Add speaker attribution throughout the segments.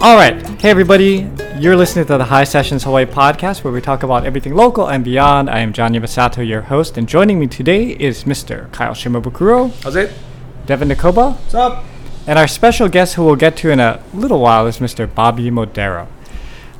Speaker 1: All right. Hey, everybody. You're listening to the High Sessions Hawaii podcast where we talk about everything local and beyond. I am John Yamasato, your host, and joining me today is Mr. Kyle Shimabukuro,
Speaker 2: How's it?
Speaker 1: Devin Nakoba,
Speaker 2: What's up?
Speaker 1: and our special guest who we'll get to in a little while is Mr. Bobby Moderow.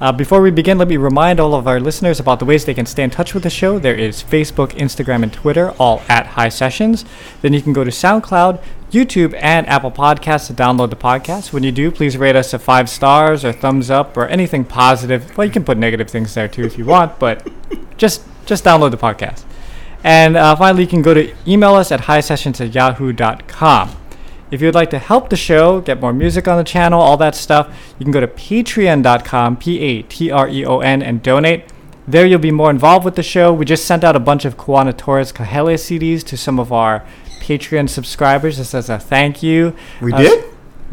Speaker 1: Uh, before we begin, let me remind all of our listeners about the ways they can stay in touch with the show. There is Facebook, Instagram, and Twitter, all at High Sessions. Then you can go to SoundCloud, YouTube, and Apple Podcasts to download the podcast. When you do, please rate us a five stars or thumbs up or anything positive. Well, you can put negative things there too if you want, but just just download the podcast. And uh, finally, you can go to email us at highsessions at yahoo.com. If you would like to help the show, get more music on the channel, all that stuff, you can go to patreon.com, P A T R E O N, and donate. There you'll be more involved with the show. We just sent out a bunch of Kuana Torres CDs to some of our Patreon subscribers just as a thank you.
Speaker 3: We
Speaker 1: Uh,
Speaker 3: did?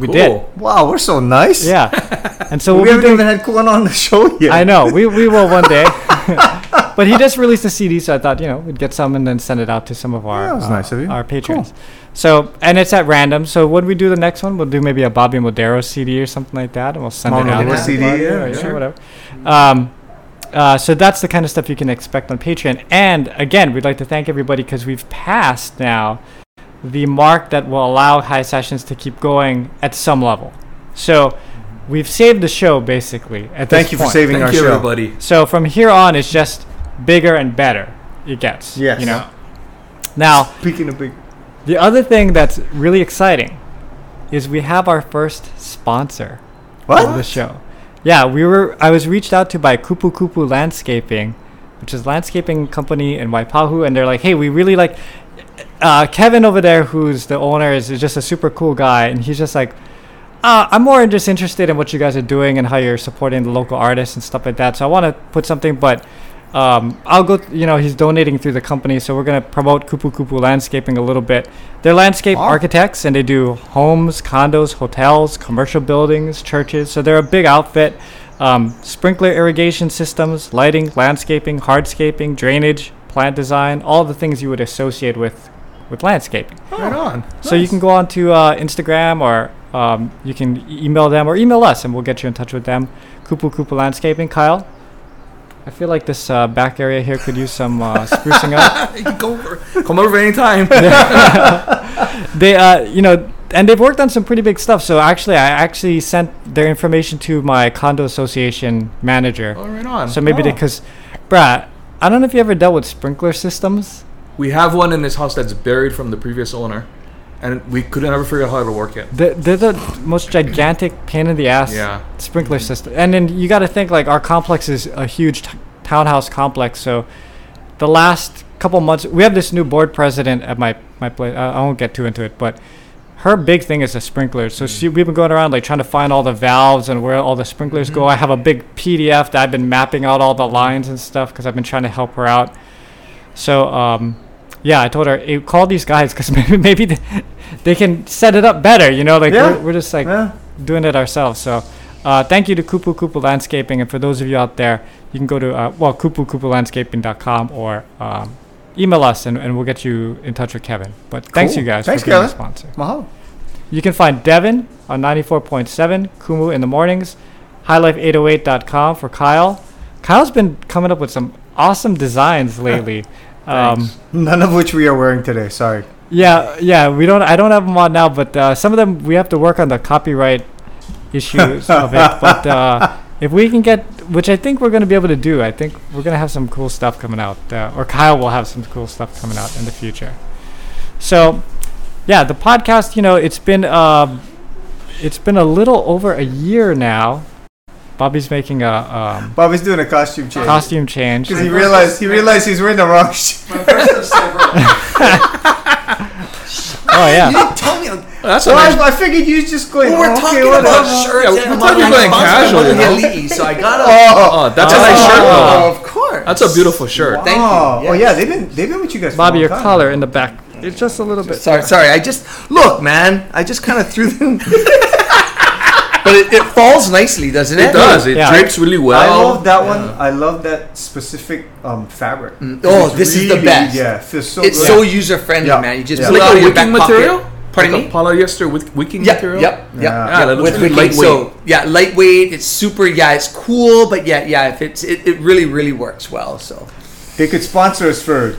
Speaker 1: We
Speaker 2: Cool.
Speaker 1: did.
Speaker 3: Wow, we're so nice.
Speaker 1: Yeah. And so
Speaker 3: we haven't
Speaker 1: doing,
Speaker 3: even had Kuan on the show yet.
Speaker 1: I know. We, we will one day. but he just released a CD, so I thought, you know, we'd get some and then send it out to some of our
Speaker 3: Yeah,
Speaker 1: uh,
Speaker 3: nice of you.
Speaker 1: our patrons. So, and it's at random. So, when we do the next one, we'll do maybe a Bobby Moderow CD or something like that, and we'll send
Speaker 3: Mama
Speaker 1: it out.
Speaker 3: Moderow
Speaker 1: to
Speaker 3: CD,
Speaker 1: everybody,
Speaker 3: yeah,
Speaker 1: or,
Speaker 3: sure.
Speaker 1: whatever. Um, uh, so that's the kind of stuff you can expect on Patreon. And again, we'd like to thank everybody because we've passed now the mark that will allow High Sessions to keep going at some level. So we've saved the show basically. At
Speaker 3: Thank
Speaker 1: this
Speaker 3: you for
Speaker 1: point.
Speaker 3: saving our
Speaker 2: you,
Speaker 3: show.
Speaker 2: everybody.
Speaker 1: So from here on, it's just bigger and better. It gets.
Speaker 3: Yes.
Speaker 1: You know. Now,
Speaker 3: Speaking of big.
Speaker 1: the other thing that's really exciting is we have our first sponsor
Speaker 3: What?
Speaker 1: of the show. Yeah, we were. I was reached out to by Kupu Kupu Landscaping, which is a landscaping company in Waipahu, and they're like, "Hey, we really like uh, Kevin over there, who's the owner, is, is just a super cool guy, and he's just like." Uh, I'm more just interested in what you guys are doing and how you're supporting the local artists and stuff like that. So I want to put something, but um, I'll go. you know, he's donating through the company, so we're gonna promote Kupu Kupu Landscaping a little bit. They're landscape
Speaker 3: Wow.
Speaker 1: architects, and they do homes, condos, hotels, commercial buildings, churches. So they're a big outfit. Um, sprinkler irrigation systems, lighting, landscaping, hardscaping, drainage, plant design, all the things you would associate with with landscaping.
Speaker 2: Right on.
Speaker 1: So you can go on to uh, Instagram or um, you can email them or email us and we'll get you in touch with them. Kupu Kupu Landscaping. Kyle, I feel like this uh, back area here could use some uh, sprucing up.
Speaker 2: You go over. Come over anytime.
Speaker 1: They, uh, you know, and they've worked on some pretty big stuff. So actually, I actually sent their information to my condo association manager.
Speaker 2: oh, right on.
Speaker 1: So maybe
Speaker 2: Oh.
Speaker 1: because, bruh, I don't know if you ever dealt with sprinkler systems.
Speaker 2: We have one in this house that's buried from the previous owner, and we could never figure out how to work it.
Speaker 1: They're, they're the most gigantic pain in the ass
Speaker 2: Yeah.
Speaker 1: sprinkler system. And then you got to think like our complex is a huge t- townhouse complex. So the last couple months, we have this new board president at my my place. I, I won't get too into it, but her big thing is the sprinklers. So she, we've been going around like trying to find all the valves and where all the sprinklers go. I have a big PDF that I've been mapping out all the lines and stuff because I've been trying to help her out. So um, yeah, I told her, hey, call these guys because maybe maybe they, they can set it up better. You know, like
Speaker 3: Yeah.
Speaker 1: we're, we're just like
Speaker 3: Yeah.
Speaker 1: doing it ourselves. So, uh, thank you to Kupu Kupu Landscaping, and for those of you out there, you can go to uh, well kupukupulandscaping.com or um, email us, and, and we'll get you in touch with Kevin. But thanks you guys
Speaker 3: Thanks,
Speaker 1: for being a sponsor.
Speaker 3: Mahalo.
Speaker 1: You can find Devin on 94.7 Kumu in the mornings, highlife808.com for Kyle. Kyle's been coming up with some awesome designs lately. Um,
Speaker 3: None of which we are wearing today. Sorry.
Speaker 1: yeah, yeah, we don't. I don't have them on now, but uh, some of them we have to work on the copyright issues of it. But uh, if we can get, which I think we're going to be able to do, I think we're going to have some cool stuff coming out, uh, or Kyle will have some cool stuff coming out in the future. So, yeah, the podcast. You know, it's been um, it's been a little over a year now. Bobby's making a um,
Speaker 3: Bobby's doing a costume change.
Speaker 1: costume change.
Speaker 3: Because he realized he realized he's wearing the wrong shirt.
Speaker 1: Oh yeah.
Speaker 3: You didn't tell me.
Speaker 2: Oh, that's a
Speaker 3: So
Speaker 2: nice.
Speaker 3: I, I figured you was just going.
Speaker 4: Well, we're
Speaker 3: oh, okay,
Speaker 4: talking
Speaker 3: whatever.
Speaker 4: about shirts.
Speaker 2: Yeah, we
Speaker 4: and I'm
Speaker 2: thought you going casual, you know?
Speaker 4: the so I gotta.
Speaker 3: Oh,
Speaker 2: Oh, that's a
Speaker 3: oh,
Speaker 2: nice shirt, though.
Speaker 4: Of course.
Speaker 2: That's a beautiful shirt.
Speaker 4: Thank you.
Speaker 3: Oh, oh yeah, they've been they've been with you guys.
Speaker 1: Bobby, your
Speaker 3: time.
Speaker 1: collar in the back. It's just a little bit.
Speaker 4: Sorry, sorry. I just look, man. I just kind of threw them. But it, it falls nicely, doesn't it?
Speaker 2: It does. It
Speaker 1: Yeah.
Speaker 2: drapes really well.
Speaker 3: I love that one. I love that specific um, fabric.
Speaker 4: Oh,
Speaker 3: It's
Speaker 4: this is the best.
Speaker 3: Yeah, feels so
Speaker 4: It's
Speaker 3: good.
Speaker 4: so user friendly,
Speaker 3: Yeah.
Speaker 4: man. You just
Speaker 3: Yeah.
Speaker 4: pull it
Speaker 2: like
Speaker 4: out
Speaker 2: a
Speaker 4: your
Speaker 2: wicking
Speaker 4: back
Speaker 2: material.
Speaker 4: pocket. Pardon
Speaker 2: like
Speaker 4: me?
Speaker 2: a polyester with wicking
Speaker 4: Yep,
Speaker 2: material.
Speaker 4: yep, yep.
Speaker 3: Yeah.
Speaker 2: Yeah, that looks
Speaker 4: with
Speaker 2: really
Speaker 4: wicking.
Speaker 2: lightweight.
Speaker 4: So yeah, lightweight. It's super. Yeah, it's cool, but yeah, yeah. If it's it, it really really works well. So
Speaker 3: They could sponsor us for.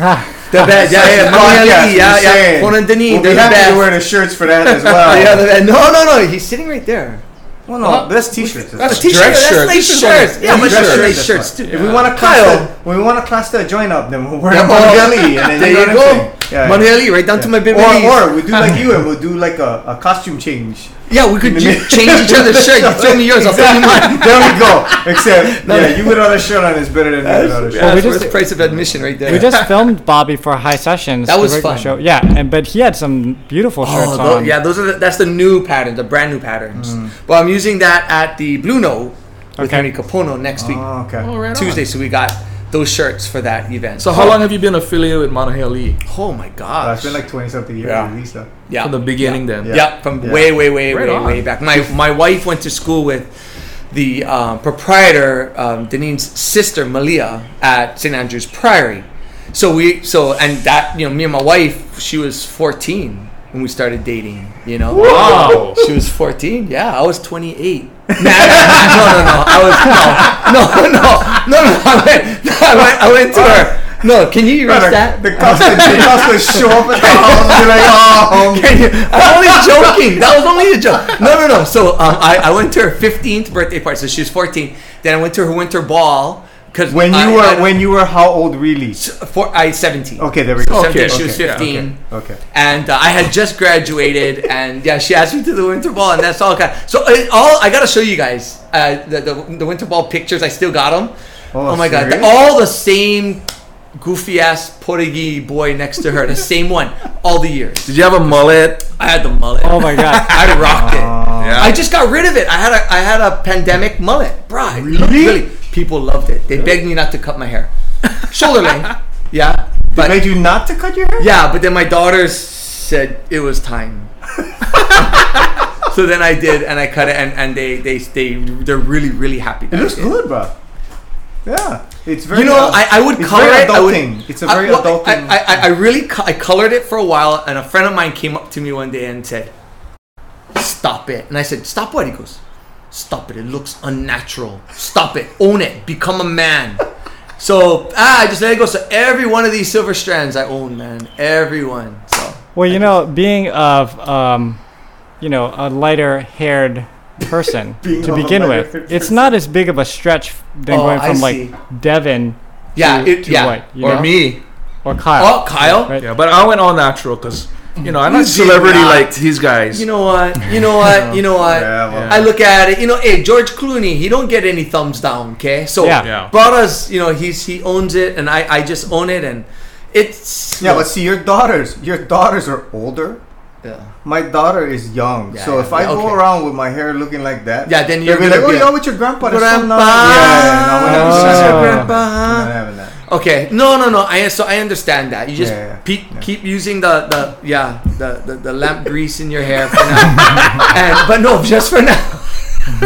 Speaker 1: Ah,
Speaker 4: the best. Yeah, yeah,
Speaker 3: podcast,
Speaker 4: yeah, yeah. Conan Denis,
Speaker 3: We'll be happy
Speaker 4: best.
Speaker 3: to wear the shirts for that as well.
Speaker 4: yeah, the best. No, no, no. He's sitting right there.
Speaker 3: Well, no, that's t-shirts.
Speaker 2: That's
Speaker 4: A t-shirt.
Speaker 2: dress
Speaker 4: That's
Speaker 2: shirt.
Speaker 4: nice
Speaker 2: This is
Speaker 4: shirts. Yeah,
Speaker 3: Yeah,
Speaker 4: my
Speaker 3: dress
Speaker 4: shirts,
Speaker 3: shirts,
Speaker 4: nice shirts too.
Speaker 3: If we want to
Speaker 4: Kyle.
Speaker 3: the, when we want to class the joint up, then we'll wear
Speaker 4: Yeah,
Speaker 3: and then
Speaker 4: there
Speaker 3: you,
Speaker 4: you
Speaker 3: know what I'm saying?
Speaker 4: go.
Speaker 3: Yeah,
Speaker 4: Money
Speaker 3: yeah.
Speaker 4: Ali, right down to my baby.
Speaker 3: Or, or we do like you and we'll do like a, a costume change.
Speaker 4: yeah, we could ju- change each other's shirt. You throw me yours, I'll throw you mine.
Speaker 3: there we go. Except, yeah, you without a shirt on is better than me without a shirt.
Speaker 4: Yeah,
Speaker 1: we
Speaker 4: that's
Speaker 1: just-
Speaker 4: the price of admission right there.
Speaker 1: we just filmed Bobby for High Sessions.
Speaker 4: That was fun.
Speaker 1: Show. Yeah, and but he had some beautiful shirts
Speaker 4: Oh, tho-
Speaker 1: on.
Speaker 4: yeah, those are the, that's the new pattern, the brand new patterns.
Speaker 3: Mm.
Speaker 4: Well, I'm using that at the Blue Note with
Speaker 1: Okay.
Speaker 4: Henry Kapono next week,
Speaker 3: Oh, okay.
Speaker 2: Oh, right on.
Speaker 4: Tuesday. So we got those shirts for that event.
Speaker 2: So how long have you been affiliated with Manuheali'i?
Speaker 4: Oh my
Speaker 3: god!
Speaker 4: gosh!
Speaker 3: it's been like 20 something years
Speaker 4: Yeah.
Speaker 3: at least. Though.
Speaker 4: yeah,
Speaker 2: From the beginning
Speaker 4: yeah.
Speaker 2: then?
Speaker 4: Yeah,
Speaker 3: Yeah.
Speaker 4: from
Speaker 3: Yeah.
Speaker 4: way, way, way,
Speaker 2: Right
Speaker 4: way,
Speaker 2: on.
Speaker 4: way back. My my wife went to school with the um, proprietor, um, Deneen's sister Malia at St Andrew's Priory. So we so and that you know me and my wife, she was 14 when we started dating. You know,
Speaker 2: Wow.
Speaker 4: She was 14. Yeah, I was 28. No, no, no. I was no, no, no, no, no. I went, I went, I went to her. No, can you erase
Speaker 3: the,
Speaker 4: that?
Speaker 3: the would, the cops show up at the house and be like, oh,
Speaker 4: Can you- I'm only joking. That was only a joke. No, no, no. So um, I, I went to her 15th birthday party. So she was 14. Then I went to her winter ball because
Speaker 3: when you
Speaker 4: I,
Speaker 3: were
Speaker 4: I,
Speaker 3: when you were how old really?
Speaker 4: for I 17.
Speaker 3: Okay, there we go.
Speaker 2: Okay,
Speaker 4: 17. She was
Speaker 2: okay, yeah,
Speaker 4: 15.
Speaker 3: Okay.
Speaker 4: And uh, I had just graduated, and yeah, she asked me to the winter ball, and that's all. Kind so it, all I gotta show you guys uh, the, the the winter ball pictures. I still got them.
Speaker 3: Oh,
Speaker 4: Oh, my god,
Speaker 3: serious?
Speaker 4: all the same goofy ass Portuguese boy next to her, the same one, all the years.
Speaker 2: Did you have a mullet?
Speaker 4: I had the mullet.
Speaker 1: Oh my god.
Speaker 4: I rocked it.
Speaker 2: Yeah.
Speaker 4: I just got rid of it. I had a I had a pandemic mullet, bro.
Speaker 3: Really?
Speaker 4: really, people loved it. They begged me not to cut my hair, shoulder length. Yeah,
Speaker 3: They
Speaker 4: but
Speaker 3: made you not to cut your hair?
Speaker 4: yeah, but then my daughters said it was time. so then I did, and I cut it, and, and they they they they're really really happy.
Speaker 3: It
Speaker 4: I
Speaker 3: looks good, bro. Yeah, it's very.
Speaker 4: You know,
Speaker 3: uh,
Speaker 4: I, I would
Speaker 3: it's
Speaker 4: color
Speaker 3: very
Speaker 4: it. I would.
Speaker 3: It's a very
Speaker 4: well,
Speaker 3: adulting.
Speaker 4: I, I, I really co- I colored it for a while, and a friend of mine came up to me one day and said, "Stop it!" And I said, "Stop what?" He goes, "Stop it! It looks unnatural. Stop it! Own it! Become a man." So ah, I just let it go. So every one of these silver strands I own, man. Everyone. So
Speaker 1: Well, you know, being of um, you know, a lighter haired person to begin with,
Speaker 3: lighter-haired
Speaker 1: it's not as big of a stretch than
Speaker 4: Oh,
Speaker 1: going from like Devin
Speaker 4: yeah,
Speaker 1: to,
Speaker 4: it,
Speaker 1: to
Speaker 4: yeah.
Speaker 1: white, you
Speaker 2: or
Speaker 1: know?
Speaker 2: me?
Speaker 1: or Kyle.
Speaker 4: Oh, Kyle.
Speaker 1: Right.
Speaker 2: Yeah, but I went all natural because you know I'm
Speaker 3: You
Speaker 2: not celebrity
Speaker 3: not.
Speaker 2: like these guys.
Speaker 4: You know what? You know what? You know what?
Speaker 3: yeah, well,
Speaker 4: I look at it, you know, hey, George Clooney, he don't get any thumbs down, okay? So
Speaker 1: Yeah.
Speaker 2: Yeah.
Speaker 4: Brothers, you know, he's he owns it and I, I just own it and it's
Speaker 3: yeah, but see, your daughters, your daughters are older.
Speaker 4: Yeah.
Speaker 3: My daughter is young,
Speaker 4: Yeah,
Speaker 3: so
Speaker 4: yeah,
Speaker 3: if I
Speaker 4: yeah,
Speaker 3: go
Speaker 4: okay.
Speaker 3: around with my hair looking like that,
Speaker 4: Yeah, then
Speaker 3: they'll
Speaker 4: you're
Speaker 3: be
Speaker 4: gonna
Speaker 3: like, "Oh,
Speaker 4: be
Speaker 3: you're with your grandpa." That's so
Speaker 4: Grandpa.
Speaker 3: nice." Yeah, no, we're not, we're
Speaker 4: Grandpa.
Speaker 3: we're not having that.
Speaker 4: Okay, no, no, no. I so I understand that. You just
Speaker 3: Yeah, yeah,
Speaker 4: pe-
Speaker 3: yeah.
Speaker 4: keep using the the yeah the, the the lamp grease in your hair for now, and but no, just for now.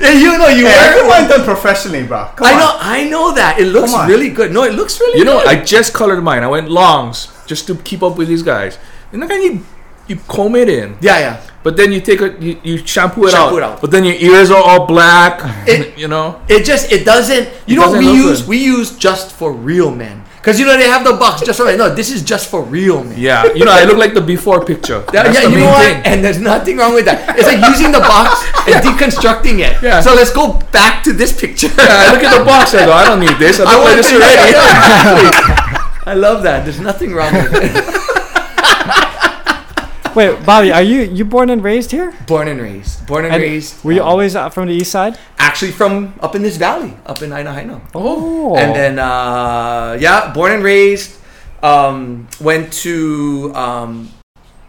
Speaker 4: Yeah, you know you
Speaker 3: Hey, I
Speaker 4: wear
Speaker 3: want done professionally, bro. Come
Speaker 4: I
Speaker 3: on.
Speaker 4: know, I know that it looks
Speaker 3: Come on.
Speaker 4: really good. No, it looks really.
Speaker 2: You know,
Speaker 4: good.
Speaker 2: I just colored mine. I went longs just to keep up with these guys. And then you you comb it in,
Speaker 4: yeah, yeah.
Speaker 2: but then you take it, you, you shampoo it
Speaker 4: Shampoo
Speaker 2: out.
Speaker 4: it out.
Speaker 2: But then your ears are all black.
Speaker 4: It-
Speaker 2: you know.
Speaker 4: It just it doesn't. You
Speaker 2: It
Speaker 4: know
Speaker 2: doesn't
Speaker 4: we use?
Speaker 2: good.
Speaker 4: We use just for real men. Cause you know they have the box just for no. This is just for real men.
Speaker 2: Yeah, you know, I look like the before picture.
Speaker 4: Yeah,
Speaker 2: That's
Speaker 4: yeah, you know what?
Speaker 2: thing.
Speaker 4: And there's nothing wrong with that. It's like using the box and deconstructing it.
Speaker 2: Yeah.
Speaker 4: So let's go back to this picture.
Speaker 2: Yeah, I look at the box. I go, I don't need this. I look like
Speaker 4: want
Speaker 2: this already.
Speaker 4: I love that. There's nothing wrong with it.
Speaker 1: Wait, Bobby, are you you born and raised here?
Speaker 4: Born and raised. Born and,
Speaker 1: And
Speaker 4: raised.
Speaker 1: were you
Speaker 4: um,
Speaker 1: always uh, from the east side?
Speaker 4: actually from up in this valley, up in Aina Haina.
Speaker 1: Oh.
Speaker 4: And then uh, yeah, born and raised. Um, went to um,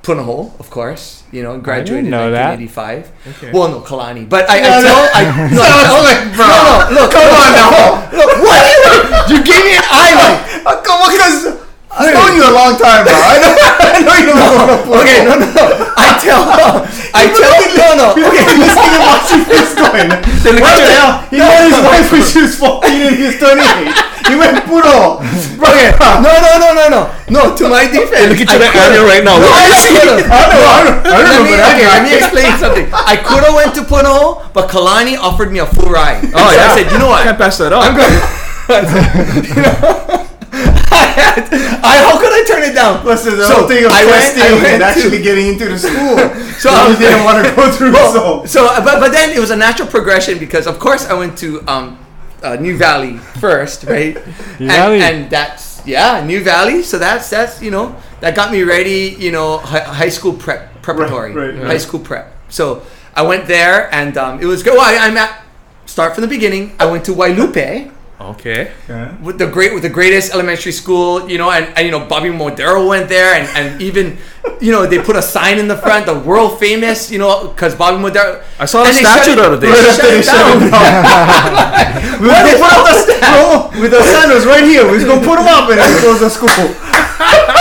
Speaker 4: Punahou, of course. You know, graduated in 1985.
Speaker 2: Okay.
Speaker 4: Well, no, Kalani, but I, I
Speaker 3: No, no.
Speaker 4: tell I no, I tell,
Speaker 3: bro.
Speaker 4: no, no, look, come on now, look, what? You gave me an eye like.
Speaker 3: Come on, because I've known you a long time, bro. I know, I know you don't know
Speaker 4: Okay, no, no, no. I tell, I tell, no, no. Okay.
Speaker 3: This thing and watch you first going. What the hell? He met his wife when she was 14 and he was 28. He went puro.
Speaker 4: Okay. No, no, no, no, no. No, to my defense.
Speaker 2: Look at
Speaker 4: I
Speaker 2: you, that
Speaker 4: could've-
Speaker 2: right now.
Speaker 4: No, I
Speaker 2: at you.
Speaker 4: could've.
Speaker 3: I don't know. I don't, I don't
Speaker 4: Let me,
Speaker 3: remember that
Speaker 4: okay, let me explain something. I could have went to Puno, but Kalani offered me a full ride.
Speaker 2: Oh
Speaker 4: So
Speaker 2: yeah.
Speaker 4: I said, you know what?
Speaker 2: Can't pass that up.
Speaker 4: I'm going. you know, I, had, I how could I turn it down?
Speaker 3: Plus, there's the
Speaker 4: So,
Speaker 3: whole thing of
Speaker 4: I went-
Speaker 3: testing
Speaker 4: I went
Speaker 3: and
Speaker 4: to-
Speaker 3: actually getting into the school.
Speaker 4: So
Speaker 3: So
Speaker 4: I was
Speaker 3: didn't want to go through. so
Speaker 4: So, uh, but but then it was a natural progression because of course I went to um, uh, Niu Valley first, right?
Speaker 1: New
Speaker 4: and,
Speaker 1: Valley.
Speaker 4: and that's yeah, Niu Valley. So that's that's you know that got me ready. You know, hi- high school prep preparatory,
Speaker 3: Right, right,
Speaker 4: high
Speaker 3: right.
Speaker 4: school prep. So I went there and um, it was good. Well, I, I'm at start from the beginning. I went to Wailupe.
Speaker 2: Okay.
Speaker 3: Yeah.
Speaker 4: with the great with the greatest elementary school, you know, and, and you know Bobby Moderow went there, and, and even you know they put a sign in the front, the world famous, you know, because Bobby Moderow.
Speaker 2: I saw the
Speaker 4: and they
Speaker 2: statue
Speaker 4: shut
Speaker 2: the
Speaker 4: it-
Speaker 2: other day.
Speaker 4: they shut it down.
Speaker 3: we were gonna put up the bro, with the sign was right here. We was gonna put him up and then close the school.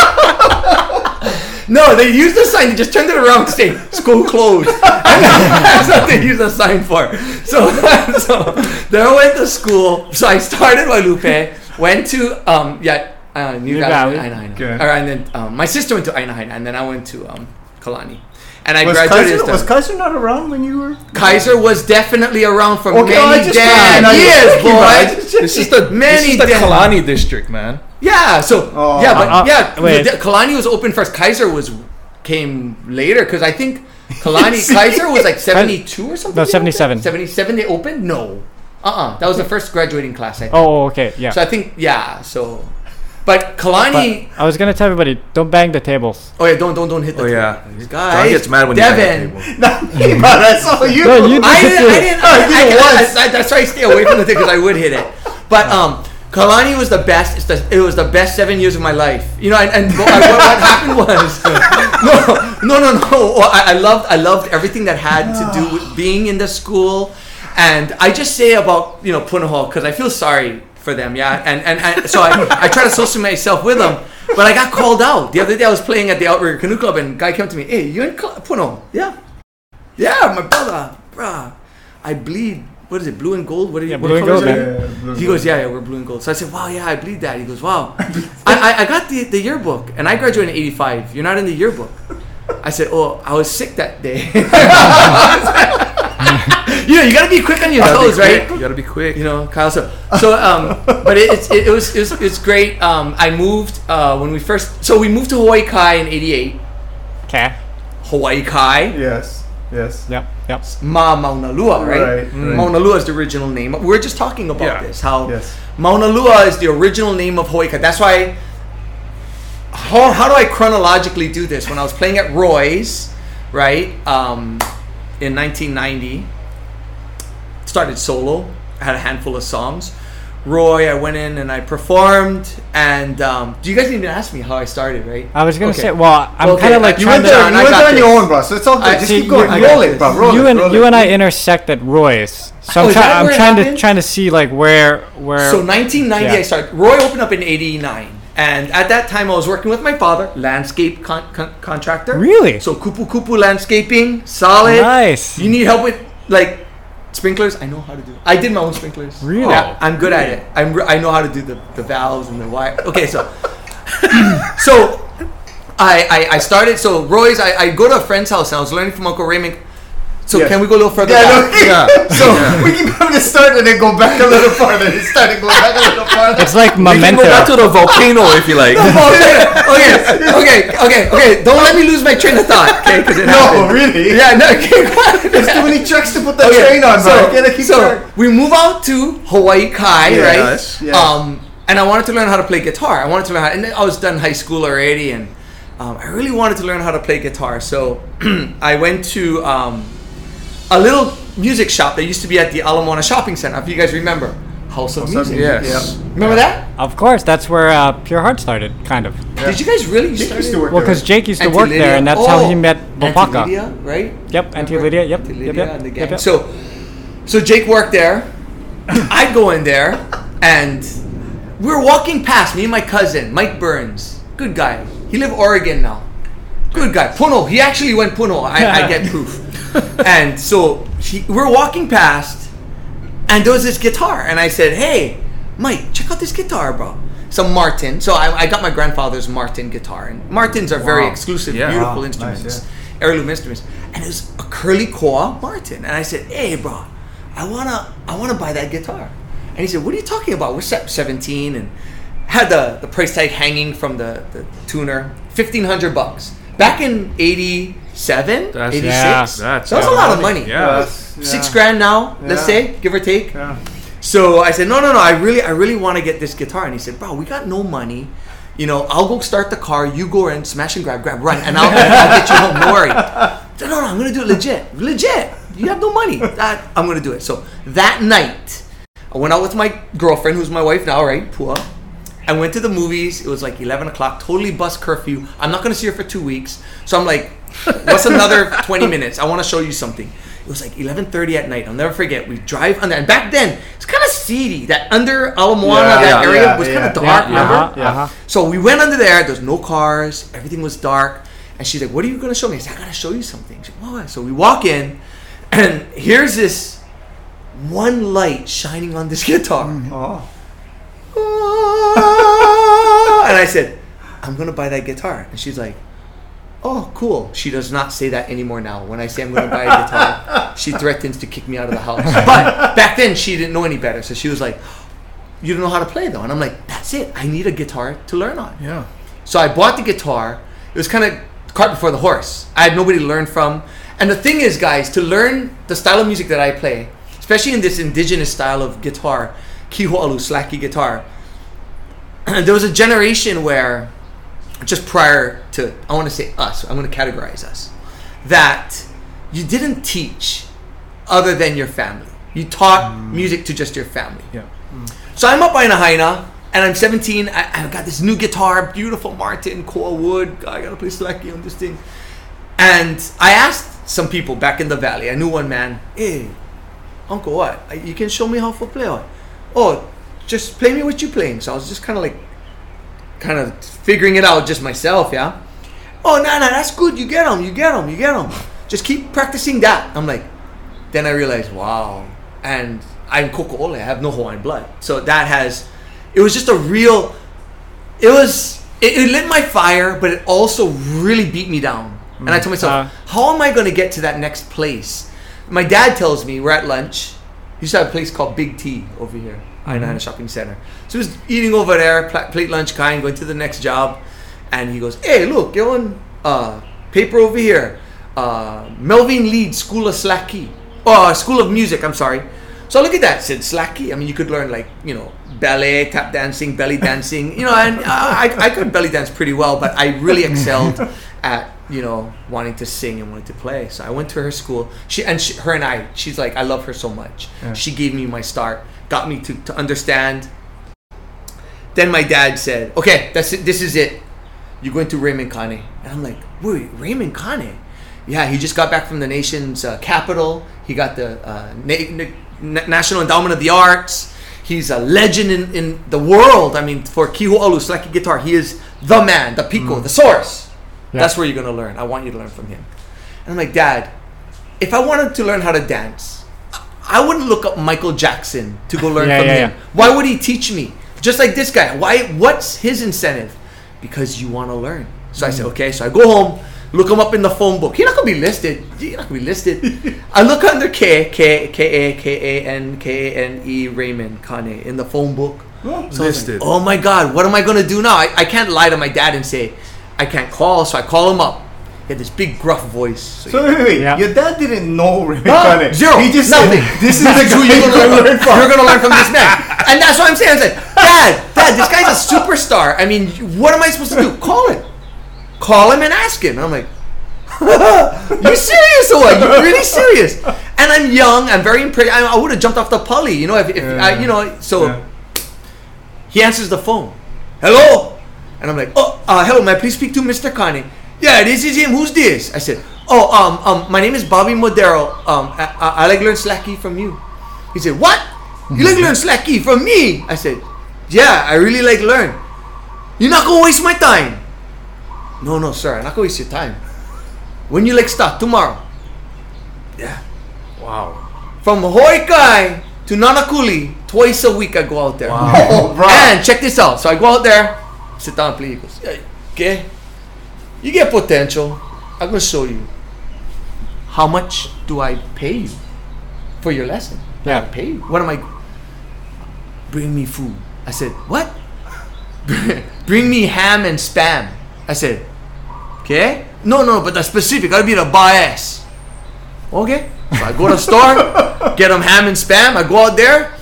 Speaker 4: No, they used the sign. They just turned it around to say "school closed." That's what they used the sign for. So, so there I went to school. So I started Wailupe, went to um yeah uh, New,
Speaker 1: Niu
Speaker 4: Valley,
Speaker 1: Valley.
Speaker 4: Aina Haina.
Speaker 3: Okay.
Speaker 4: All right, and then um, my sister went to Aina Haina, and then I went to um Kalani, and I
Speaker 3: Was
Speaker 4: graduated.
Speaker 3: Kaiser, was Kaiser not around when you were?
Speaker 4: Kaiser was definitely around for
Speaker 3: Okay, I
Speaker 4: many
Speaker 3: just-
Speaker 4: damn
Speaker 3: I know you're
Speaker 4: years,
Speaker 3: thinking about it.
Speaker 4: boy.
Speaker 2: This is the
Speaker 4: Many
Speaker 2: this is the Kalani district, man.
Speaker 4: Yeah, so
Speaker 3: Oh.
Speaker 4: yeah, but
Speaker 1: Uh, uh,
Speaker 4: yeah,
Speaker 1: wait.
Speaker 4: the- Kalani was open first. Kaiser was came later because I think Kalani Kaiser was like seventy two or something.
Speaker 1: No, seventy
Speaker 4: seven. Seventy seven. They opened. No, uh uh that was the first graduating class. I think.
Speaker 1: Oh, okay, yeah.
Speaker 4: So I think yeah. So, but Kalani.
Speaker 1: But I was gonna tell everybody, don't bang the tables.
Speaker 4: oh yeah, don't don't don't hit the.
Speaker 2: Oh yeah.
Speaker 4: table.
Speaker 2: John gets mad when you
Speaker 4: Devin.
Speaker 2: bang the table.
Speaker 3: Not me, but I saw you.
Speaker 1: No, you
Speaker 4: I didn't. I didn't. I,
Speaker 3: Oh, you
Speaker 4: I,
Speaker 3: did it
Speaker 4: I- I- that's why I stay away from the thing because I would hit it. But um, Kalani was the best. It's the, it was the best seven years of my life. You know, and, and what, what, happened was no, no, no, no. I, I loved. I loved everything that had to do with being in the school, and I just say about you know Punahou because I feel sorry for them. Yeah, and and, and so I, I try to associate myself with them. But I got called out the other day. I was playing at the Outrigger Canoe Club, and a guy came to me. Hey, you in Punahou? Yeah. Yeah, my brother, bruh, I bleed. What is it? Blue and gold? What are you?
Speaker 1: Yeah, blue and
Speaker 4: colors
Speaker 1: gold,
Speaker 4: are
Speaker 1: man.
Speaker 4: you? He goes, yeah, yeah, we're blue and gold. So I said, wow, yeah, I bleed that. He goes, wow. I, I, I got the, the yearbook, and I graduated in '85. You're not in the yearbook. I said, oh, I was sick that day. you know, you gotta be quick on your
Speaker 2: Gotta
Speaker 4: toes, right?
Speaker 2: You gotta be quick.
Speaker 4: you know, Kyle. So, so um, but it, it's it, it was it was it's great. Um, I moved uh when we first, so we moved to Hawaii Kai in '88.
Speaker 1: Okay.
Speaker 4: Hawaii Kai.
Speaker 3: Yes. Yes.
Speaker 1: Yep. Yep.
Speaker 4: Ma Mauna Lua, right?
Speaker 3: Right, right.
Speaker 4: Mauna Lua is the original name. We're just talking about
Speaker 2: Yeah.
Speaker 4: this. How
Speaker 3: Yes.
Speaker 4: Mauna Lua is the original name of Hawaii. That's why. How, how do I chronologically do this? When I was playing at Roy's, right, um, in 1990, started solo. I had a handful of songs. Roy, I went in and I performed. And um, do you guys didn't even ask me how I started, right?
Speaker 1: I was gonna
Speaker 4: Okay.
Speaker 1: say, well, I'm
Speaker 4: Okay,
Speaker 1: kind of
Speaker 4: I-
Speaker 1: like
Speaker 3: You
Speaker 1: trying
Speaker 3: went there.
Speaker 4: and
Speaker 3: You went there on your own, bro. So it's all good.
Speaker 4: I-
Speaker 3: Just
Speaker 4: see,
Speaker 3: keep going.
Speaker 4: you-
Speaker 3: Roll it, bro. Roll
Speaker 1: you
Speaker 3: it.
Speaker 1: and
Speaker 3: roll
Speaker 1: you
Speaker 3: it.
Speaker 1: and I intersect at Roy's, so
Speaker 4: Oh,
Speaker 1: I'm,
Speaker 4: is
Speaker 1: try- I'm
Speaker 4: where it
Speaker 1: trying to trying to see like where where.
Speaker 4: So 1990,
Speaker 1: Yeah.
Speaker 4: I started. Roy opened up in '89, and at that time, I was working with my father, landscape con- con- contractor.
Speaker 1: Really?
Speaker 4: So kupu kupu landscaping, solid.
Speaker 1: Nice.
Speaker 4: You need help with like sprinklers? I know how to do. it. I did my own sprinklers.
Speaker 1: Really?
Speaker 4: Yeah, oh, I'm good at it. I'm I know how to do the, the valves and the wire. Okay, so so I, I I started. So Roy's, I, I go to a friend's house and I was learning from Uncle Raymond. So
Speaker 3: Yeah.
Speaker 4: can we go a little further
Speaker 3: Yeah,
Speaker 4: back?
Speaker 3: no,
Speaker 2: Yeah.
Speaker 3: So we keep have to start and then go back a little farther. and Start and go back a little farther.
Speaker 1: it's like
Speaker 2: We can
Speaker 1: memento.
Speaker 2: go back to the volcano if you like.
Speaker 4: okay, okay, okay, okay, okay. Don't let me lose my train of thought, okay? Because it
Speaker 3: no,
Speaker 4: happened.
Speaker 3: really.
Speaker 4: Yeah, no, okay.
Speaker 3: There's too many trucks to put the
Speaker 4: Okay,
Speaker 3: train on, bro.
Speaker 4: So,
Speaker 3: I
Speaker 4: so
Speaker 3: track.
Speaker 4: we move out to Hawaii Kai,
Speaker 3: Yeah,
Speaker 4: right?
Speaker 2: yes,
Speaker 3: yes.
Speaker 4: Um, and I wanted to learn how to play guitar. I wanted to learn how, and I was done high school already, and um, I really wanted to learn how to play guitar. So I went to um, a little music shop that used to be at the Ala Moana Shopping Center. If you guys remember, House of
Speaker 3: of
Speaker 4: Music.
Speaker 3: Music.
Speaker 2: Yes.
Speaker 4: Remember that?
Speaker 1: Of course, that's where uh, Pure Heart started, kind of.
Speaker 4: Did you guys really?
Speaker 3: Jake
Speaker 4: start
Speaker 3: used to work
Speaker 1: Well, because Jake used to
Speaker 4: Auntie
Speaker 1: work there, and that's how
Speaker 4: Oh,
Speaker 1: he met
Speaker 4: Auntie
Speaker 1: Bopaka.
Speaker 4: Lydia, right?
Speaker 1: Yep, Auntie
Speaker 4: Remember?
Speaker 1: Lydia. Yep,
Speaker 4: Auntie
Speaker 1: yep,
Speaker 4: Lydia
Speaker 1: yep,
Speaker 4: and the
Speaker 1: yep,
Speaker 4: gang.
Speaker 1: yep.
Speaker 4: So, so Jake worked there. I'd go in there, and we were walking past me and my cousin Mike Burns. Good guy. He live Oregon now. Good guy. Puno. He actually went Puno. I, I get proof. and so he, we're walking past, and there was this guitar, and I said, "Hey, Mike, check out this guitar, bro." Some Martin. So I, I got my grandfather's Martin guitar, and Martins are very exclusive,
Speaker 2: Yeah.
Speaker 4: beautiful
Speaker 3: Wow, nice,
Speaker 4: instruments, heirloom instruments. And it was a curly koa Martin, and I said, "Hey, bro, I wanna, I wanna buy that guitar." And he said, "What are you talking about? We're se- 17 and had the, the price tag hanging from the, the tuner, fifteen hundred bucks back in '87,
Speaker 2: That's-
Speaker 4: '86.
Speaker 1: Yeah.
Speaker 2: That's
Speaker 4: that was a lot of money.
Speaker 2: Yeah.
Speaker 3: Yes,
Speaker 4: Six grand now, let's say, give or take.
Speaker 3: Yeah.
Speaker 4: So I said, no, no, no. I really, I really want to get this guitar. And he said, bro, we got no money. You know, I'll go start the car. You go in, smash and grab, grab, run, and I'll, I'll get you home. Don't worry. I said, no, no, I'm gonna do it legit, legit. You have no money. That I'm gonna do it. So that night, I went out with my girlfriend, who's my wife now, right, Pua. I went to the movies. It was like 11 o'clock, totally bus curfew. I'm not gonna see her for two weeks. So I'm like, what's another 20 minutes? I want to show you something. It was like 11:30 at night. I'll never forget. We drive under, and back then it's kind of seedy. That under Ala Moana,
Speaker 3: Yeah,
Speaker 4: that
Speaker 3: yeah,
Speaker 4: area
Speaker 3: yeah,
Speaker 4: was kind of dark.
Speaker 1: Yeah,
Speaker 4: remember?
Speaker 1: uh-huh, uh-huh.
Speaker 4: So we went under there. There's no cars. Everything was dark. And she's like, "What are you gonna show me?" I said, "I gotta show you something." She's like, "What?" So we walk in, and here's this one light shining on this guitar.
Speaker 3: Oh.
Speaker 4: and I said, I'm gonna buy that guitar. And she's like, Oh, cool. She does not say that anymore now. When I say I'm gonna buy a guitar, she threatens to kick me out of the house. But back then she didn't know any better, so she was like, You don't know how to play though. And I'm like, That's it. I need a guitar to learn on.
Speaker 2: Yeah.
Speaker 4: So I bought the guitar. It was kind of cart before the horse. I had nobody to learn from. And the thing is, guys, to learn the style of music that I play, especially in this indigenous style of guitar, kihoalu, slacky guitar, there was a generation where, just prior to, I want to say us, I'm going to categorize us, that you didn't teach other than your family. You taught mm. music to just your family.
Speaker 2: Yeah.
Speaker 4: So I'm up by Nahaina, and I'm 17. I, I got this new guitar, beautiful Martin, koa wood. I gotta play slacky on this thing. And I asked some people back in the valley. I knew one man. Hey, Uncle, what? You can show me how to play what? Oh, just play me what you're playing. So I was just kind of like, kind of figuring it out just myself, yeah. Oh, no, no, that's good. You get them, you get them, you get them. Just keep practicing that. I'm like, then I realized, wow. And I'm Koko'ole. I have no Hawaiian blood. So that has, it was just a real, it was, it, it lit my fire, but it also really beat me down. And I told myself,
Speaker 1: Uh.
Speaker 4: how am I going to get to that next place? My dad tells me, we're at lunch. He used to have a place called Big T over here, Aina Shopping Center. So he was eating over there, pla- plate lunch kind, going to the next job. And he goes, hey, look, get one uh, paper over here. Uh, Melvin Lead School of Slacky. Oh, School of Music, I'm sorry. So look at that. Said Slacky. I mean, you could learn like, you know, ballet, tap dancing, belly dancing. You know, and I, I could belly dance pretty well, but I really excelled at, you know, wanting to sing and wanting to play. So I went to her school. She and she, her and I, she's like, I love her so much. She gave me my start, got me to, to understand. Then my dad said, okay, that's it. This is it. You're going to Raymond Kane. And I'm like, wait, Raymond Kane? Yeah, he just got back from the nation's uh, capital. He got the uh, Na- Na- Na- National Endowment of the Arts. He's a legend in, in the world. I mean, for Kihoalu, Slacky Guitar, he is the man, the piko, the source.
Speaker 1: Yeah.
Speaker 4: That's where you're going to learn. I want you to learn from him. And I'm like, Dad, if I wanted to learn how to dance, I wouldn't look up Michael Jackson to go learn
Speaker 1: Yeah,
Speaker 4: from
Speaker 1: yeah,
Speaker 4: him.
Speaker 1: yeah.
Speaker 4: Why would he teach me? Just like this guy. Why? What's his incentive? Because you want to learn. So I said,
Speaker 1: Mm.
Speaker 4: okay. So I go home, look him up in the phone book. He's not gonna be listed. He's not gonna be listed. I look under K K K A K A N K A N E Raymond Kane in the phone book. So I was like,
Speaker 2: Listed.
Speaker 4: oh my God, what am I gonna do now? I, I can't lie to my dad and say I can't call. So I call him up. He had this big gruff voice. So
Speaker 3: So wait, wait, wait.
Speaker 1: Yeah.
Speaker 3: Your dad didn't know Raymond
Speaker 4: Huh?
Speaker 3: Kane.
Speaker 4: Zero.
Speaker 3: He just
Speaker 4: Nothing.
Speaker 3: said, "This is the
Speaker 4: who
Speaker 3: guy
Speaker 4: you're
Speaker 3: you're
Speaker 4: gonna,
Speaker 3: gonna
Speaker 4: learn
Speaker 3: learn from."
Speaker 4: You're gonna learn from this man, and that's what I'm saying. I'm said, Dad, Dad, this guy's a superstar. I mean, what am I supposed to do? Call him, call him, and ask him. And I'm like, you serious or what? You really serious? And I'm young. I'm very impressed. I, I would have jumped off the pulley, you know. If, if I, you know, so
Speaker 3: Yeah.
Speaker 4: he answers the phone. Hello? And I'm like, oh, uh, hello, may I please speak to Mr. Kane? Yeah, this is him. Who's this? I said, oh, um, um, my name is Bobby Moderow. Um, I, I, I like learn slacky from you. He said, what? You like learn slacky from me? I said, yeah, I really like learn. You're not gonna waste my time. No, no, sir, I'm not gonna waste your time. When you like start tomorrow.
Speaker 2: Yeah. Wow.
Speaker 4: From Hawaii Kai to Nanakuli, twice a week I go out there.
Speaker 3: Bro.
Speaker 4: And check this out. So I go out there, sit down, play. Okay, you get potential. I'm gonna show you. How much do I pay you for your lesson?
Speaker 1: Yeah.
Speaker 4: I pay you. What am I? Bring me food. I said, what? Bring me ham and spam. I said, okay. No, no, but the specific. Gotta be the bias. Okay. So I go to the store, get them ham and spam. I go out there,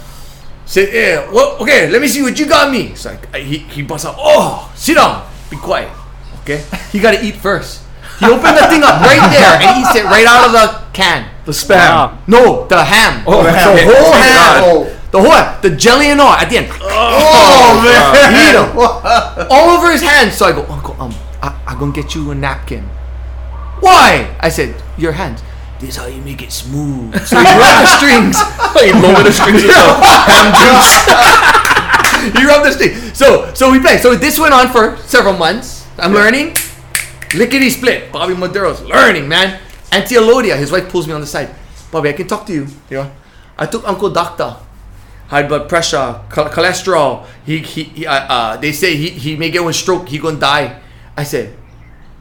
Speaker 4: say, yeah, well, okay, let me see what you got me. So I, I- he, he busts out, oh, sit down, be quiet. Okay. He got to eat first. He opened the thing up right there and eats it right out of the can.
Speaker 2: The spam.
Speaker 1: Wow.
Speaker 4: No, the ham.
Speaker 2: Oh,
Speaker 4: the
Speaker 2: okay.
Speaker 4: whole
Speaker 2: Oh,
Speaker 4: ham.
Speaker 3: God.
Speaker 4: The whole the jelly and all at the end. Oh, man, eat 'em. all over his hands. So I go, Uncle, um, I, I'm gonna get you a napkin. Why? I said, your hands. This is how you make it smooth. So he rubbed the strings.
Speaker 2: he lowered the strings of the ham juice.
Speaker 4: he rubbed the string. So so we play. So this went on for several months. I'm learning. Lickety split. Bobby Moderow's learning, man. Auntie Elodia, his wife pulls me on the side. Bobby, I can talk to you. Yeah. I took Uncle Doctor. High blood pressure, chol- cholesterol. He, he, he uh, uh, they say he, he may get one stroke. He gonna die. I said,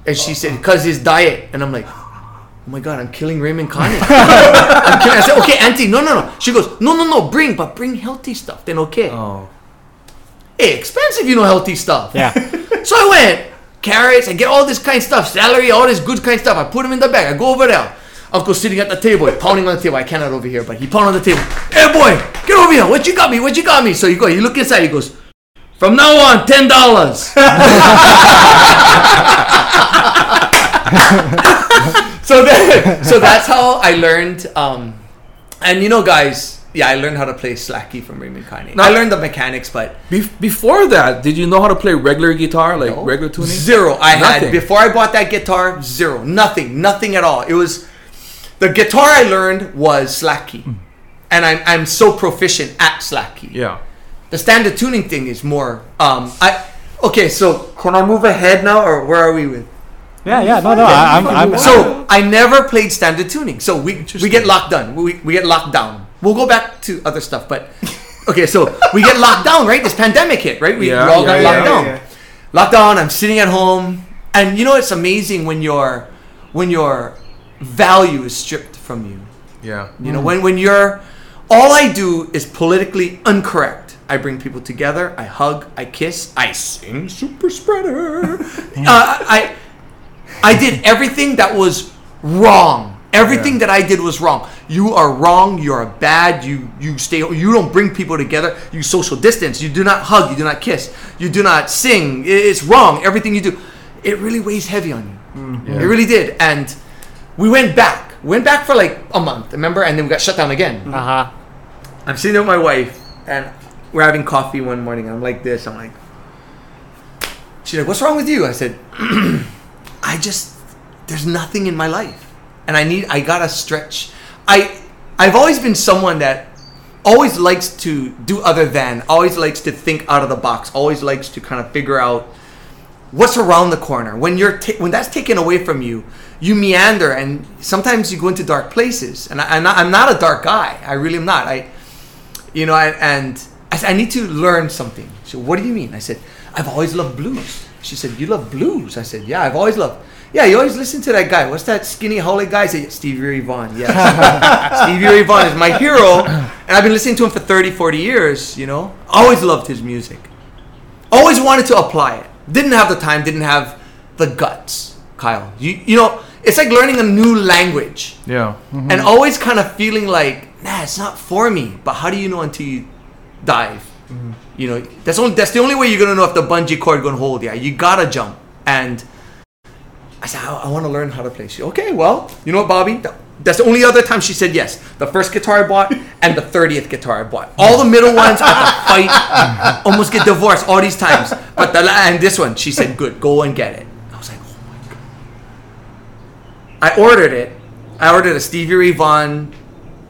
Speaker 4: and she said, cause his diet. And I'm like, oh my god, I'm killing Raymond Kane. I'm killing. I said, okay, Auntie, no, no, no. She goes, no, no, no, bring, but bring healthy stuff. Then okay.
Speaker 2: Oh.
Speaker 4: Hey, expensive, you know, healthy stuff.
Speaker 1: Yeah.
Speaker 4: So I went, carrots, I get all this kind of stuff, celery, all this good kind of stuff. I put them in the bag. I go over there. Uncle's sitting at the table, pounding on the table. I cannot over here, but he pounded on the table. Hey boy, get over here. What you got me? What you got me? So you go, you look inside, he goes, from now on, ten dollars. so then, so that's how I learned. Um, and you know, guys, yeah, I learned how to play slacky from Raymond Kane. I learned the mechanics, but
Speaker 2: Be- before that, did you know how to play regular guitar, like regular tuning?
Speaker 4: Zero. I had before I bought that guitar. Zero. Nothing. Nothing at all. It was the guitar I learned was slacky, key, and I'm I'm so proficient at slacky.
Speaker 2: Yeah.
Speaker 4: The standard tuning thing is more. Um, I okay. So can I move ahead now, or where are we with?
Speaker 1: Yeah, yeah. No, no. I, I'm, I'm,
Speaker 4: So I never played standard tuning. So we we get locked down. We, we get locked down. We'll go back to other stuff, but okay. So we get locked down, right? This pandemic hit, right? We,
Speaker 2: Yeah,
Speaker 4: we all
Speaker 2: yeah,
Speaker 4: got
Speaker 2: yeah,
Speaker 4: locked
Speaker 2: yeah,
Speaker 4: down. Locked down. I'm sitting at home, and you know it's amazing when your when your value is stripped from you.
Speaker 2: Yeah.
Speaker 4: You know, when when you're all I do is politically incorrect. I bring people together. I hug. I kiss. I sing super spreader. uh, I I did everything that was wrong. Everything that I did was wrong. You are wrong. You are bad. You you stay. You don't bring people together. You social distance. You do not hug. You do not kiss. You do not sing. It's wrong. Everything you do, it really weighs heavy on you.
Speaker 2: Yeah.
Speaker 4: It really did. And we went back. Went back for like a month. Remember? And then we got shut down again.
Speaker 1: uh huh.
Speaker 4: I'm sitting with my wife, and we're having coffee one morning. And I'm like this. I'm like, she's like, "What's wrong with you?" I said, "I just there's nothing in my life, and I need I gotta stretch. I I've always been someone that always likes to do other than, always likes to think out of the box, always likes to kind of figure out what's around the corner. When you're when that's taken away from you, you meander, and sometimes you go into dark places. And I, I'm not I'm not a dark guy. I really am not. I you know, and, and I said, I need to learn something. So what do you mean? I said, I've always loved blues. She said, you love blues? I said, yeah, I've always loved. Yeah, you always listen to that guy. What's that skinny holy guy? I said, Stevie Ray Vaughan. Yes. Stevie Ray Vaughan is my hero. And I've been listening to him for 30, 40 years, you know. Always loved his music. Always wanted to apply it. Didn't have the time, didn't have the guts, Kyle. You, you know, it's like learning a new language
Speaker 2: Yeah. Mm-hmm.
Speaker 4: and always kind of feeling like, nah, it's not for me. But how do you know until you dive? Mm-hmm. You know, that's only that's the only way you're gonna know if the bungee cord gonna hold Yeah, You gotta jump. And I said, I, I want to learn how to play. She, okay, well, you know what, Bobby? That's the only other time she said yes. The first guitar I bought and the thirtieth guitar I bought. All the middle ones had to fight, almost get divorced all these times. But the and this one, she said, good, go and get it. I was like, oh my god. I ordered it. I ordered a Stevie Ray Vaughan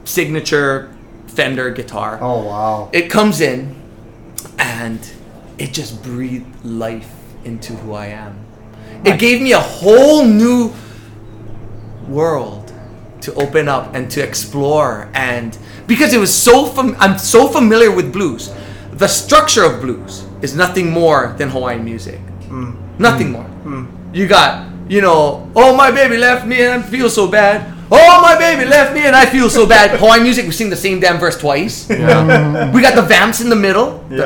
Speaker 4: signature Fender guitar.
Speaker 3: Oh wow.
Speaker 4: It comes in and it just breathed life into who I am. It gave me a whole new world to open up and to explore and because it was so fam- I'm so familiar with blues. The structure of blues is nothing more than Hawaiian music. Mm. Nothing mm. more. Mm. You got, you know, oh my baby left me and I feel so bad. Oh my baby left me and I feel so bad. Hawaiian music, we sing the same damn verse twice.
Speaker 1: Yeah. Mm-hmm.
Speaker 4: We got the vamps in the middle.
Speaker 3: Yeah.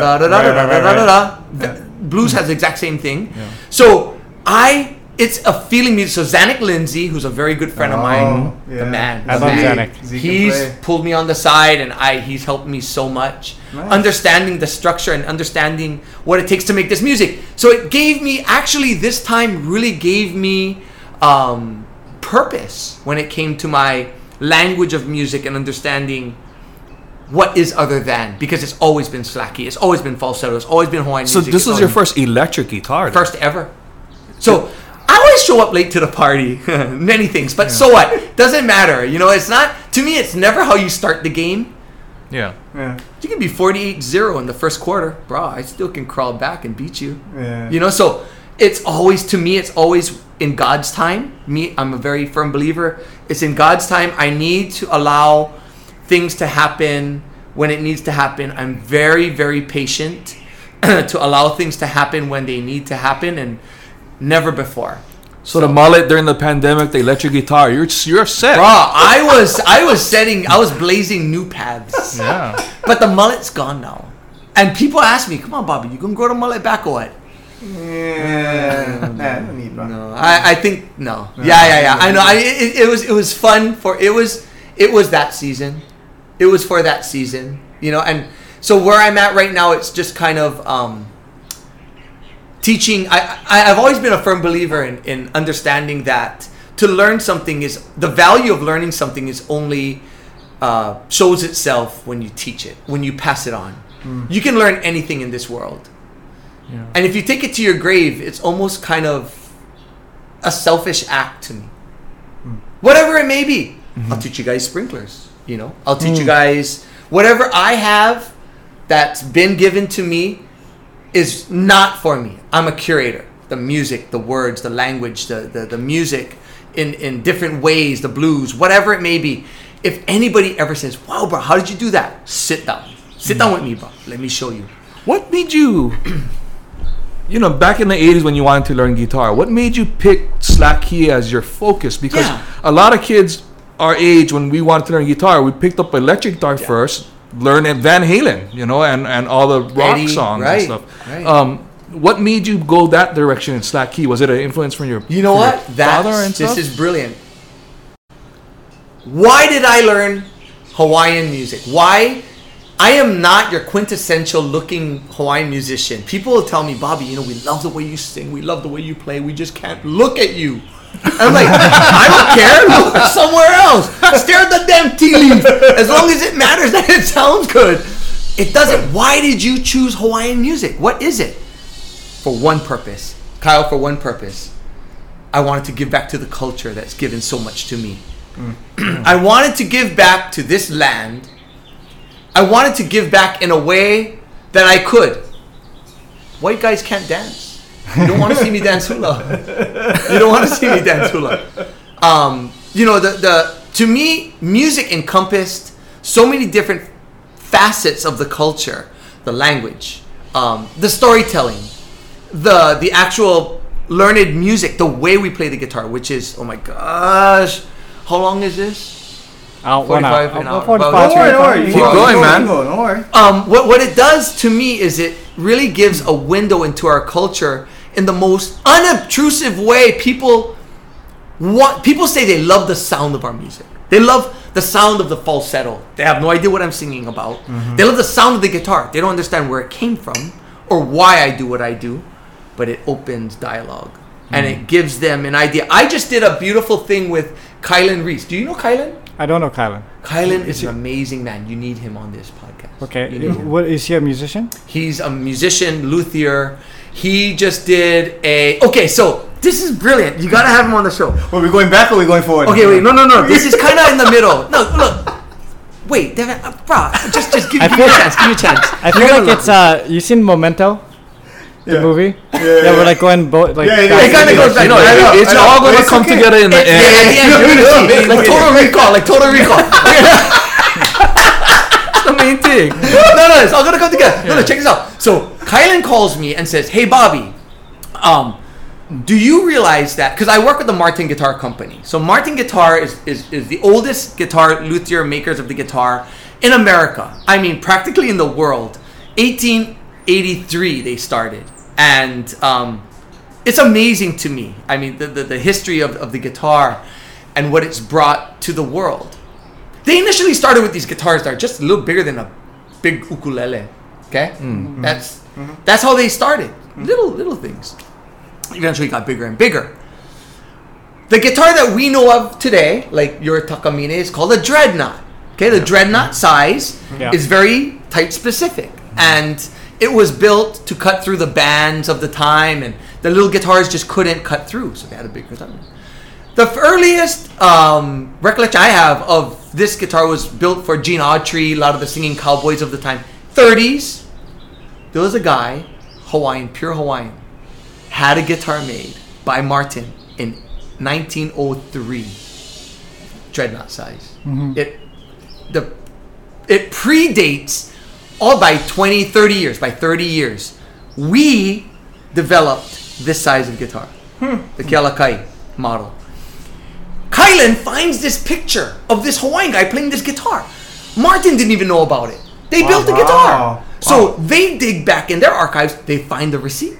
Speaker 4: Blues has the exact same thing. So I, it's a feeling music. So Zanuck Lindsay, who's a very good friend of mine,
Speaker 3: Oh,
Speaker 4: the man,
Speaker 1: I
Speaker 4: the
Speaker 1: love
Speaker 4: man.
Speaker 1: Zanuck.
Speaker 4: He's pulled me on the side, and I he's helped me so much.
Speaker 3: Nice.
Speaker 4: Understanding the structure and understanding what it takes to make this music. So it gave me actually this time really gave me um, purpose when it came to my language of music and understanding what is other than because it's always been slacky, it's always been falsetto, it's always been Hawaiian
Speaker 2: So
Speaker 4: music.
Speaker 2: this was your first electric guitar. then?
Speaker 4: first ever. So I always show up late to the party, many things, but so what? Doesn't matter. You know, it's not to me. It's never how you start the game.
Speaker 2: Yeah.
Speaker 3: Yeah.
Speaker 4: You can be 48-0 in the first quarter, bro. I still can crawl back and beat you.
Speaker 3: Yeah.
Speaker 4: You know, so it's always to me. It's always in God's time. Me, I'm a very firm believer. It's in God's time. I need to allow things to happen when it needs to happen. I'm very, very patient to allow things to happen when they need to happen, and never before.
Speaker 2: So the mullet during the pandemic, the electric guitar, you're you're set.
Speaker 4: Bro, I was I was setting I was blazing new paths.
Speaker 2: Yeah.
Speaker 4: But the mullet's gone now. And people ask me, come on, Bobby, you gonna grow the mullet back or what?
Speaker 3: Yeah. Nah, no need, bro.
Speaker 4: No, I, I think no. Yeah, yeah, yeah. I know. I it, it was it was fun for it was it was that season. It was for that season, you know. And so where I'm at right now, it's just kind of um, teaching. I, I I've always been a firm believer in in understanding that to learn something is the value of learning something is only uh, shows itself when you teach it, when you pass it on. Mm. You can learn anything in this world.
Speaker 2: Yeah.
Speaker 4: And if you take it to your grave, it's almost kind of a selfish act to me. Mm. Whatever it may be. Mm-hmm. I'll teach you guys sprinklers, you know. I'll teach you mm. guys whatever I have that's been given to me is not for me. I'm a curator. The music, the words, the language, the the, the music in in different ways, the blues, whatever it may be. If anybody ever says, "Wow, bro, how did you do that?" Sit down. Sit down with me, bro. Let me show you.
Speaker 2: What made you, you know, back in the 80s when you wanted to learn guitar, what made you pick slack key as your focus? Because
Speaker 4: Yeah.
Speaker 2: a lot of kids our age, when we wanted to learn guitar, we picked up electric guitar first, learned Van Halen, you know, and, and all the rock
Speaker 4: Eddie,
Speaker 2: songs
Speaker 4: right,
Speaker 2: and stuff.
Speaker 4: right.
Speaker 2: Um, what made you go that direction in slack key? Was it an influence from your
Speaker 4: You know what? That's,
Speaker 2: father and
Speaker 4: this is brilliant. Why did I learn Hawaiian music? Why? I am not your quintessential looking Hawaiian musician. People will tell me, Bobby, you know, we love the way you sing, we love the way you play, we just can't look at you. I'm like, I don't care. Look somewhere else. Stare at the damn tea leaf. As long as it matters that it sounds good. It doesn't. Why did you choose Hawaiian music? What is it? For one purpose. Kyle, for one purpose. I wanted to give back to the culture that's given so much to me. Mm. I wanted to give back to this land. I wanted to give back in a way that I could. White guys can't dance. You don't want to see me dance hula. You don't want to see me dance hula. Um, you know, the, the to me, music encompassed so many different facets of the culture, the language, um, the storytelling, the the actual learned music, the way we play the guitar, which is oh my gosh, how long is this?
Speaker 1: Out one
Speaker 4: 45 an hour.
Speaker 1: 45,
Speaker 3: Don't worry, don't worry.
Speaker 1: 45.
Speaker 3: You
Speaker 2: Keep going, man.
Speaker 3: Don't worry.
Speaker 4: Um, what what it does to me is it really gives a window into our culture in the most unobtrusive way. People want people say they love the sound of our music. They love the sound of the falsetto. They have no idea what I'm singing about. Mm-hmm. They love the sound of the guitar. They don't understand where it came from or why I do what I do, but it opens dialogue and it mm. gives them an idea. I just did a beautiful thing with Kilin Reece. Do you know Kilin?
Speaker 1: I don't know Kilin.
Speaker 4: Kilin is an amazing man. You need him on this podcast.
Speaker 1: Okay.
Speaker 4: You need him.
Speaker 1: What is he a musician?
Speaker 4: He's a musician, luthier. He just did a. Okay, so this is brilliant. You gotta have him on the show.
Speaker 3: Are we're going back or are we going forward?
Speaker 4: Okay, wait, no, no, no. This is kind of in the middle. No, look. Wait, Devin, uh, bro, just, just give,
Speaker 1: I
Speaker 4: give me a chance. Give me a chance.
Speaker 1: I feel like it's uh. You seen Memento? the
Speaker 3: Yeah.
Speaker 1: movie.
Speaker 3: Yeah,
Speaker 1: Yeah, we're like going both like.
Speaker 3: Yeah, yeah,
Speaker 1: back
Speaker 4: It kind of
Speaker 1: and
Speaker 4: goes back. No,
Speaker 2: I know, it's
Speaker 3: I know,
Speaker 2: all gonna
Speaker 3: it's
Speaker 2: come
Speaker 3: okay.
Speaker 2: together in the
Speaker 4: Yeah,
Speaker 2: end.
Speaker 4: yeah, yeah, you're gonna see. Like total recall, like total recall.
Speaker 2: That's the main thing.
Speaker 4: no, no, it's all gonna come together. No, no, check this out. So Kilin calls me and says, "Hey, Bobby, um, do you realize that? Because I work with the Martin Guitar Company. So Martin Guitar is, is is the oldest guitar luthier makers of the guitar in America. I mean, practically in the world. 1883 they started, and um, it's amazing to me. I mean, the, the, the history of, of the guitar and what it's brought to the world. They initially started with these guitars that are just a little bigger than a big ukulele. Okay, mm-hmm. Mm-hmm. that's mm-hmm. that's how they started. Little little things. Eventually got bigger and bigger. The guitar that we know of today, like your Takamine, is called a dreadnought. Okay, the dreadnought size
Speaker 1: Yeah.
Speaker 4: is very type specific, and it was built to cut through the bands of the time, and the little guitars just couldn't cut through, so they had a big guitar. The earliest um, recollection I have of this guitar was built for Gene Autry, a lot of the singing cowboys of the time. 30s, there was a guy, Hawaiian, pure Hawaiian, had a guitar made by Martin in 1903, dreadnought size. Mm-hmm. It the it predates all by 20, 30 years. By 30 years, we developed this size of guitar, hmm. the Kealakai model. Kilin finds this picture of this Hawaiian guy playing this guitar. Martin didn't even know about it. They built the guitar.
Speaker 3: wow.
Speaker 4: So they dig back in their archives, they find the receipt.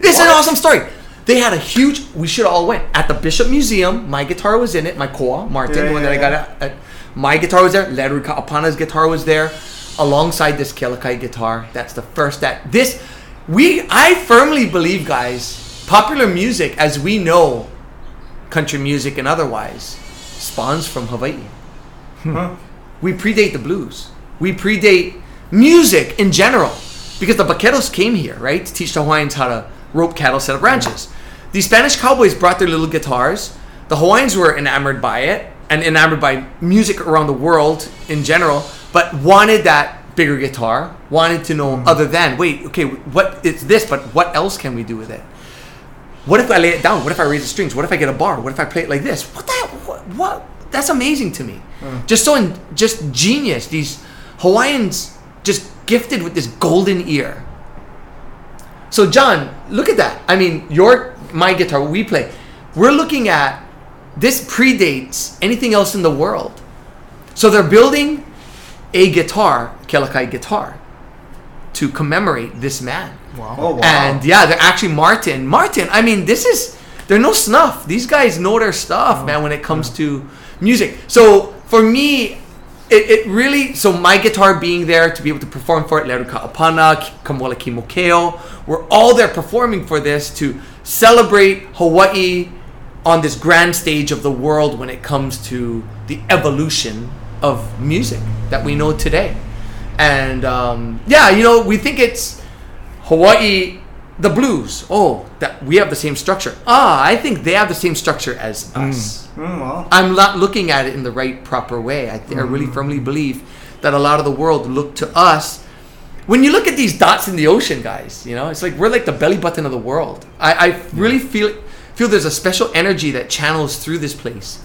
Speaker 4: It's an awesome story. They had a huge. We should all went at the Bishop Museum. My guitar was in it. My koa Martin,
Speaker 3: Yeah,
Speaker 4: the one
Speaker 3: yeah,
Speaker 4: that I got at, at. My guitar was there. Led Ka'apana's guitar was there, alongside this Kealakai guitar. That's the first that this. We I firmly believe, guys, popular music as we know, country music and otherwise, spawns from Hawaii.
Speaker 3: Huh?
Speaker 4: We predate the blues. We predate music in general because the vaqueros came here, right, to teach the Hawaiians how to rope cattle, set up ranches. These Spanish cowboys brought their little guitars. The Hawaiians were enamored by it and enamored by music around the world in general, but wanted that bigger guitar, wanted to know mm-hmm. other than, wait, okay, what it's this, but what else can we do with it? What if I lay it down? What if I raise the strings? What if I get a bar? What if I play it like this? What that? What? what? That's amazing to me. Mm. Just so, in, just genius. These Hawaiians just gifted with this golden ear. So, John, look at that. I mean, your my guitar, what we play. We're looking at this predates anything else in the world. So they're building a guitar, Kealakai guitar, to commemorate this man.
Speaker 3: Oh wow.
Speaker 4: And yeah, they're actually Martin. Martin, I mean, this is they're no snuff. These guys know their stuff, man, when it comes to music. So for me, it, it really so my guitar being there to be able to perform for it, Led Ka'apana, Kamuela Kimokeo, we're all there performing for this to celebrate Hawaii on this grand stage of the world when it comes to the evolution of music that we know today. And um, yeah, you know, we think it's Hawaii, the blues. Oh, that we have the same structure. Ah, I think they have the same structure as us.
Speaker 3: Mm, well.
Speaker 4: I'm not looking at it in the right proper way. I, th- I really firmly believe that a lot of the world look to us. When you look at these dots in the ocean, guys, you know, it's like we're like the belly button of the world. I, I really feel feel there's a special energy that channels through this place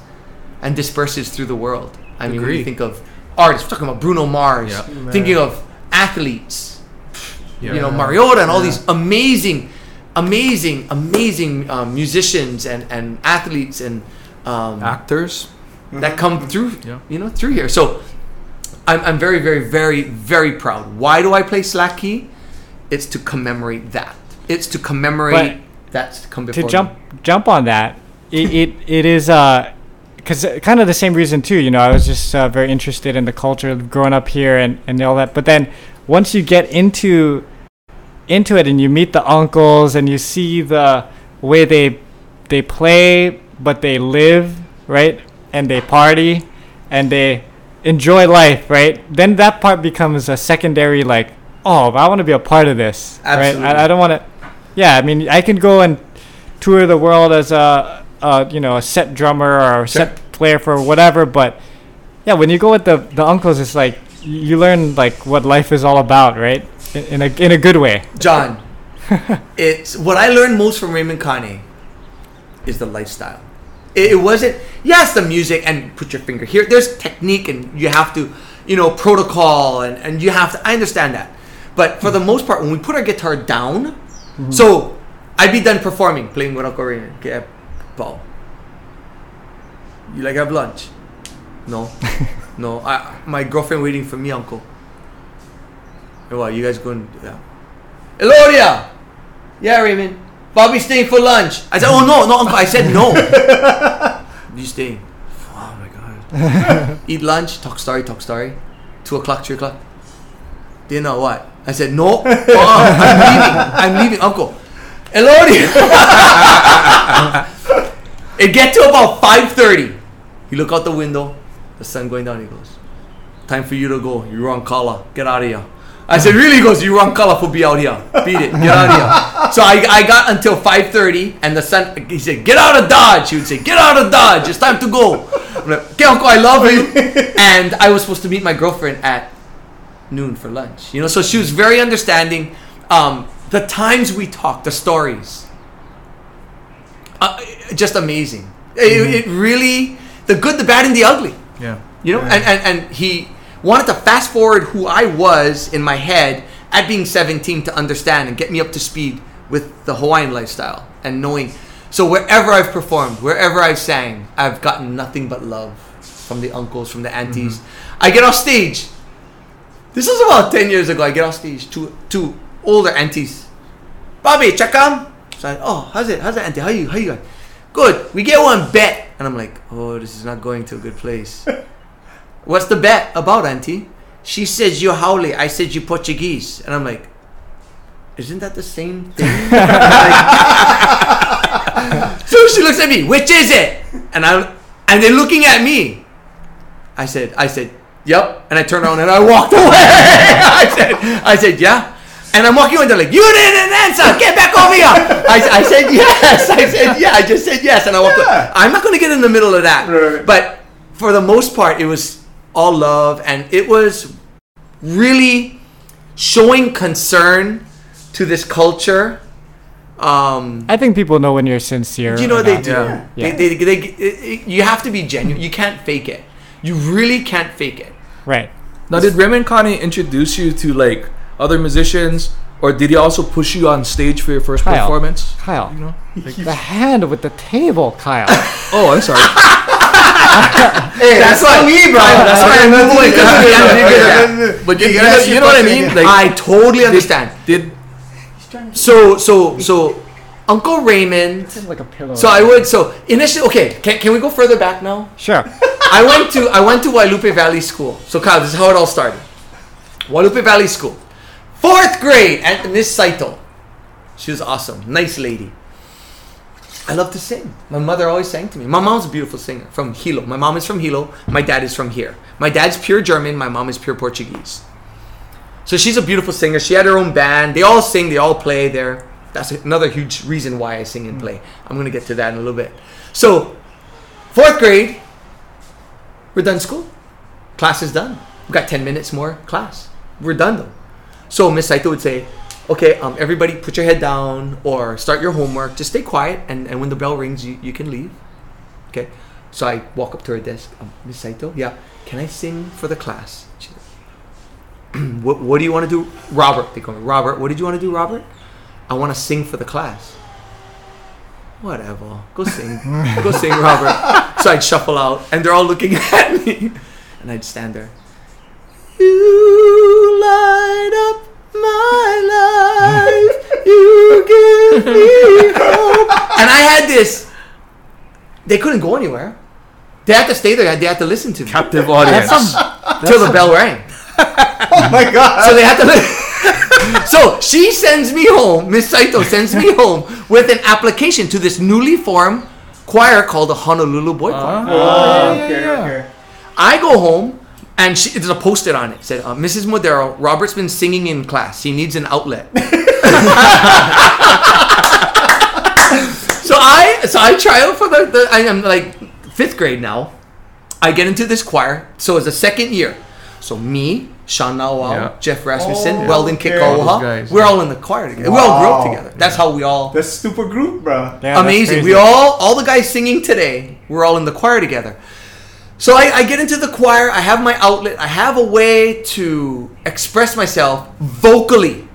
Speaker 4: and disperses through the world. I mean, when you think of artists, we're talking about Bruno Mars,
Speaker 2: Yeah.
Speaker 4: thinking of athletes,
Speaker 2: Yeah.
Speaker 4: you know Mariota and all these amazing, amazing, amazing um, musicians and, and athletes and um,
Speaker 2: Actors.
Speaker 4: that come through,
Speaker 2: Yeah.
Speaker 4: you know, through here. So I'm, I'm very, very, very, very proud. Why do I play slack key? It's to commemorate that. It's to commemorate that's to come before
Speaker 1: to
Speaker 4: me.
Speaker 1: jump jump on that, it it, it is uh, because kind of the same reason too. You know, I was just uh, very interested in the culture of growing up here and and all that. But then once you get into into it and you meet the uncles and you see the way they they play, but they live right and they party and they enjoy life, right? Then that part becomes a secondary like, oh, I want to be a part of this,
Speaker 4: Absolutely.
Speaker 1: right? I, I don't want to. Yeah, I mean, I can go and tour the world as a, a you know a set drummer or a set player for whatever, but yeah, when you go with the the uncles, it's like you learn like what life is all about, right? In, a in a good way.
Speaker 4: John, it's what I learned most from Raymond Kane is the lifestyle. It, it wasn't yes the music and put your finger here. There's technique and you have to you know protocol and and you have to. I understand that, but for the most part, when we put our guitar down, mm-hmm. so I'd be done performing, playing with Uncle Raymond. Okay, Paul. You like have lunch? No, no. I my girlfriend waiting for me, Uncle. What you guys going? Yeah. Elodia! Yeah, Raymond. Bobby staying for lunch. I said, oh no, no, uncle. I said no. you staying? Oh my god. Eat lunch, talk story, talk story. Two o'clock, three o'clock. Dinner, what? I said no. Oh, I'm leaving. I'm leaving, uncle. Elodia. it get to about five thirty. You look out the window, the sun going down. He goes, "Time for you to go. You're on color. Get out of here." I said, "Really?" He goes, "You run color for be out here. Beat it. Get out of here." So I, I got until five thirty, and the sun. He said, "Get out of Dodge." He would say, "Get out of Dodge. It's time to go." I'm like, "Okay, uncle, I love you." and I was supposed to meet my girlfriend at noon for lunch. You know, so she was very understanding. Um, the times we talked, the stories, uh, just amazing. It, it really, the good, the bad, and the ugly.
Speaker 2: Yeah.
Speaker 4: You know, and, and and he wanted to fast forward who I was in my head at being 17 to understand and get me up to speed with the Hawaiian lifestyle and knowing. So wherever I've performed, wherever I've sang, I've gotten nothing but love from the uncles, from the aunties. Mm-hmm. I get off stage. This was about 10 years ago. I get off stage. to two older aunties. Bobby, check on. So I, oh, how's it? How's it, auntie? How you? How you? Good. We get one bet, and I'm like, oh, this is not going to a good place. What's the bet about, auntie? She says you're Haole. I said you Portuguese, and I'm like, isn't that the same thing? Like- so she looks at me. Which is it? And I'm and they're looking at me. I said, I said, yep. And I turned around and I walked away. I said, I said, yeah. And I'm walking away. They're like, you didn't answer. Get back over here. I, I said yes. I said yeah. I just said yes, and I walked. away. I'm not going to get in the middle of that.
Speaker 3: Right.
Speaker 4: But for the most part, it was all love, and it was really showing concern to this culture. Um,
Speaker 1: I think people know when you're sincere.
Speaker 4: you know they
Speaker 1: not.
Speaker 4: do.
Speaker 2: Yeah.
Speaker 4: They, they, they, it- you have to be genuine. You can't fake it. You really can't fake it.
Speaker 1: Right.
Speaker 2: Now, did Raymond Kane introduce you to like other musicians, or did he also push you on stage for your first
Speaker 1: Kyle.
Speaker 2: performance?
Speaker 1: Kyle.
Speaker 2: You know?
Speaker 1: The hand with the table, Kyle.
Speaker 2: Oh, I'm sorry.
Speaker 3: Hey,
Speaker 4: That's
Speaker 3: that's,
Speaker 4: why-
Speaker 3: not me, bro.
Speaker 4: that's why I moved away, 'cause
Speaker 3: Yeah,
Speaker 4: you
Speaker 3: yeah,
Speaker 4: gotta
Speaker 3: yeah,
Speaker 4: figure
Speaker 3: yeah,
Speaker 4: that.
Speaker 3: yeah.
Speaker 2: But you, you, know, you know what I mean? Like,
Speaker 4: I totally understand.
Speaker 2: did
Speaker 4: So, so, so, Uncle Raymond.
Speaker 1: like a pillow.
Speaker 4: So I would. So initially, okay. Can, can we go further back now?
Speaker 1: Sure.
Speaker 4: I went to I went to Wailupe Valley School. So Kyle, this is how it all started. Wailupe Valley School, fourth grade, and Miss Saito. She was awesome, nice lady. I love to sing. My mother always sang to me. My mom's a beautiful singer from Hilo. My mom is from Hilo. My dad is from here. My dad's pure German. My mom is pure Portuguese. So she's a beautiful singer. She had her own band. They all sing. They all play there. That's another huge reason why I sing and play. I'm gonna get to that in a little bit. So, fourth grade, we're done school. Class is done. We got 10 minutes more class. We're done though. So Miss Saito would say, okay, um, everybody put your head down or start your homework. Just stay quiet and, and when the bell rings, you, you can leave. Okay. So I walk up to her desk. Um, Miss Saito, yeah, can I sing for the class? Like, what, what do you want to do? Robert, they call me. Robert, what did you want to do, Robert? I want to sing for the class. Whatever. Go sing. Go sing, Robert. So I'd shuffle out, and they're all looking at me. And I'd stand there. You light up my life. You give me hope. And I had this. They couldn't go anywhere. They had to stay there. They had to listen to me
Speaker 2: captive audience?
Speaker 4: till the bell rang.
Speaker 3: Oh my god.
Speaker 4: So they had to. Li- so she sends me home. Miss Saito sends me home with an application to this newly formed choir called the Honolulu Boy Choir. Ah.
Speaker 3: Oh, okay, okay.
Speaker 4: I go home and she, there's a post-it on it. It said, uh, "Mrs. Moderow, Robert's been singing in class. He needs an outlet." so I so I try out for the, the I am like fifth grade now. I get into this choir. So it's the second year. So me, Sean Na'auao,
Speaker 2: Yeah.
Speaker 4: Jeff Rasmussen,
Speaker 3: Oh,
Speaker 4: Weldon
Speaker 3: okay.
Speaker 2: Kekauoha.
Speaker 4: We're
Speaker 2: yeah.
Speaker 4: all in the choir together. We all grew up together. That's how we all.
Speaker 3: That's super group, bro.
Speaker 1: Yeah,
Speaker 4: amazing. We all, all the guys singing today, we're all in the choir together. So I, I get into the choir. I have my outlet. I have a way to express myself vocally.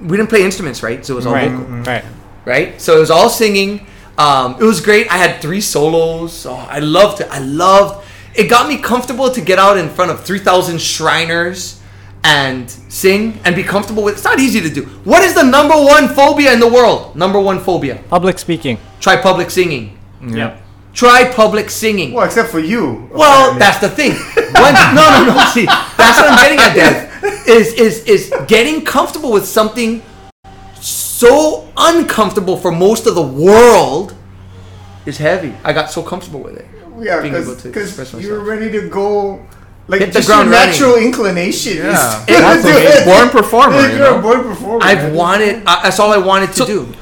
Speaker 4: We didn't play instruments, right? So it was all
Speaker 1: Right,
Speaker 4: vocal
Speaker 1: right.
Speaker 4: right? So it was all singing. Um, it was great. I had three solos. Oh, I loved it. I loved. It got me comfortable to get out in front of three thousand Shriners and sing and be comfortable with. It's not easy to do. What is the number one phobia in the world? Number one phobia.
Speaker 1: Public speaking.
Speaker 4: Try public singing.
Speaker 1: Yep.
Speaker 4: Try public singing.
Speaker 3: Well, except for you.
Speaker 4: Well,
Speaker 3: apparently.
Speaker 4: that's the thing. Once, no, no, no. See, that's what I'm getting at. Dev, is is is getting comfortable with something so uncomfortable for most of the world is heavy. I got so comfortable with it.
Speaker 3: yeah,
Speaker 4: being able to
Speaker 3: because you're ready to go. Like
Speaker 4: Hit the
Speaker 3: just your
Speaker 4: ground running.
Speaker 3: natural inclination.
Speaker 2: Yeah.
Speaker 3: is to
Speaker 1: That's
Speaker 3: do
Speaker 1: amazing.
Speaker 3: it.
Speaker 2: Born performer,
Speaker 3: You're
Speaker 2: you know?
Speaker 3: a born performer.
Speaker 4: I've
Speaker 3: man.
Speaker 4: wanted. Uh, that's all I wanted to do.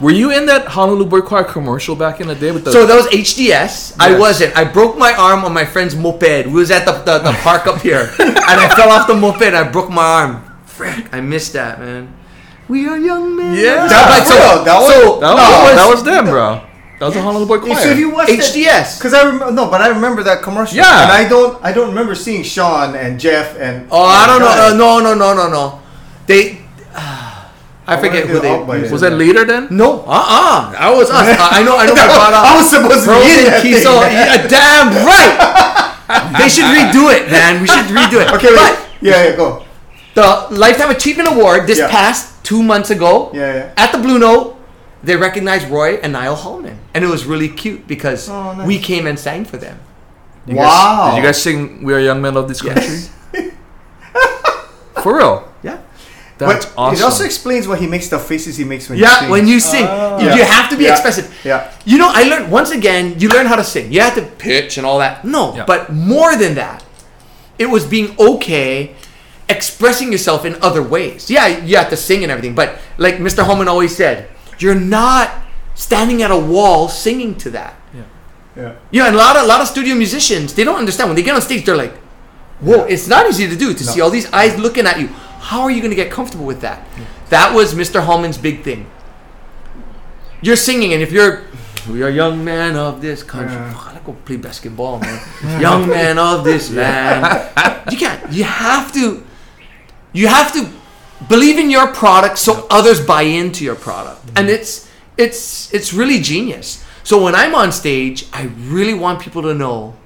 Speaker 2: Were you in that Honolulu Boy Choir commercial back in the day with the?
Speaker 4: So that was HDS. I wasn't. I broke my arm on my friend's moped. We was at the, the, the park up here, and I fell off the moped. and I broke my arm. Frick, I missed that, man. We are young men.
Speaker 2: Yeah.
Speaker 3: That-
Speaker 4: Right, so,
Speaker 3: bro, that was-
Speaker 4: so
Speaker 2: that, was,
Speaker 4: no,
Speaker 2: that was them, bro. That was the Honolulu Boy Choir.
Speaker 3: So if you watched
Speaker 4: HDS.
Speaker 3: because I remember no, but I remember that commercial.
Speaker 2: Yeah.
Speaker 3: and I don't, I don't remember seeing Sean and Jeff and.
Speaker 4: Oh, I don't know. Uh, no, no, no, no, no. They. I forget who
Speaker 3: do out by
Speaker 4: they.
Speaker 3: then.
Speaker 2: was that later then?
Speaker 4: No, Uh uh. I was us. I I know. I know. I brought up.
Speaker 3: I was supposed to be in that thing.
Speaker 4: Kiso. Yeah, damn right. they should redo it, man. We should redo it.
Speaker 3: Okay,
Speaker 4: but
Speaker 3: wait. Yeah, yeah, go.
Speaker 4: the Lifetime Achievement Award this
Speaker 3: Yeah.
Speaker 4: past two months ago
Speaker 3: Yeah, yeah.
Speaker 4: at the Blue Note, they recognized Roy and Niall Hallman, and it was really cute because
Speaker 3: Oh, nice.
Speaker 4: we came and sang for them.
Speaker 2: You guys-
Speaker 3: Wow.
Speaker 2: did you guys sing "We Are Young Men of This Country"?
Speaker 4: Yes.
Speaker 2: For real?
Speaker 4: Yeah.
Speaker 2: That's
Speaker 3: but
Speaker 2: awesome.
Speaker 3: It also explains why he makes the faces he makes when he
Speaker 4: Yeah,
Speaker 3: sings.
Speaker 4: when you sing,
Speaker 3: Ah.
Speaker 4: you,
Speaker 3: Yeah.
Speaker 4: you have to be
Speaker 3: Yeah.
Speaker 4: expressive.
Speaker 3: Yeah.
Speaker 4: You know, I learned once again. You learn how to sing. You have to pitch and all that. No,
Speaker 2: Yeah.
Speaker 4: but more than that, it was being okay, expressing yourself in other ways. Yeah, you have to sing and everything, but like Mr. Holman always said, you're not standing at a wall singing to that.
Speaker 3: Yeah.
Speaker 4: Yeah, and a lot of a lot of studio musicians they don't understand when they get on stage. They're like, "Whoa, it's not easy to do to see all these eyes looking at you. How are you going to get comfortable with that?" That was Mr. Hallman's big thing. You're singing, and if you're, we are young men of this country.
Speaker 3: Yeah.
Speaker 4: Fuck, I go play basketball, man. young men of this land. You can't. You have to. You have to believe in your product so others buy into your product, and mm-hmm. it's it's it's really genius. So when I'm on stage, I really want people to know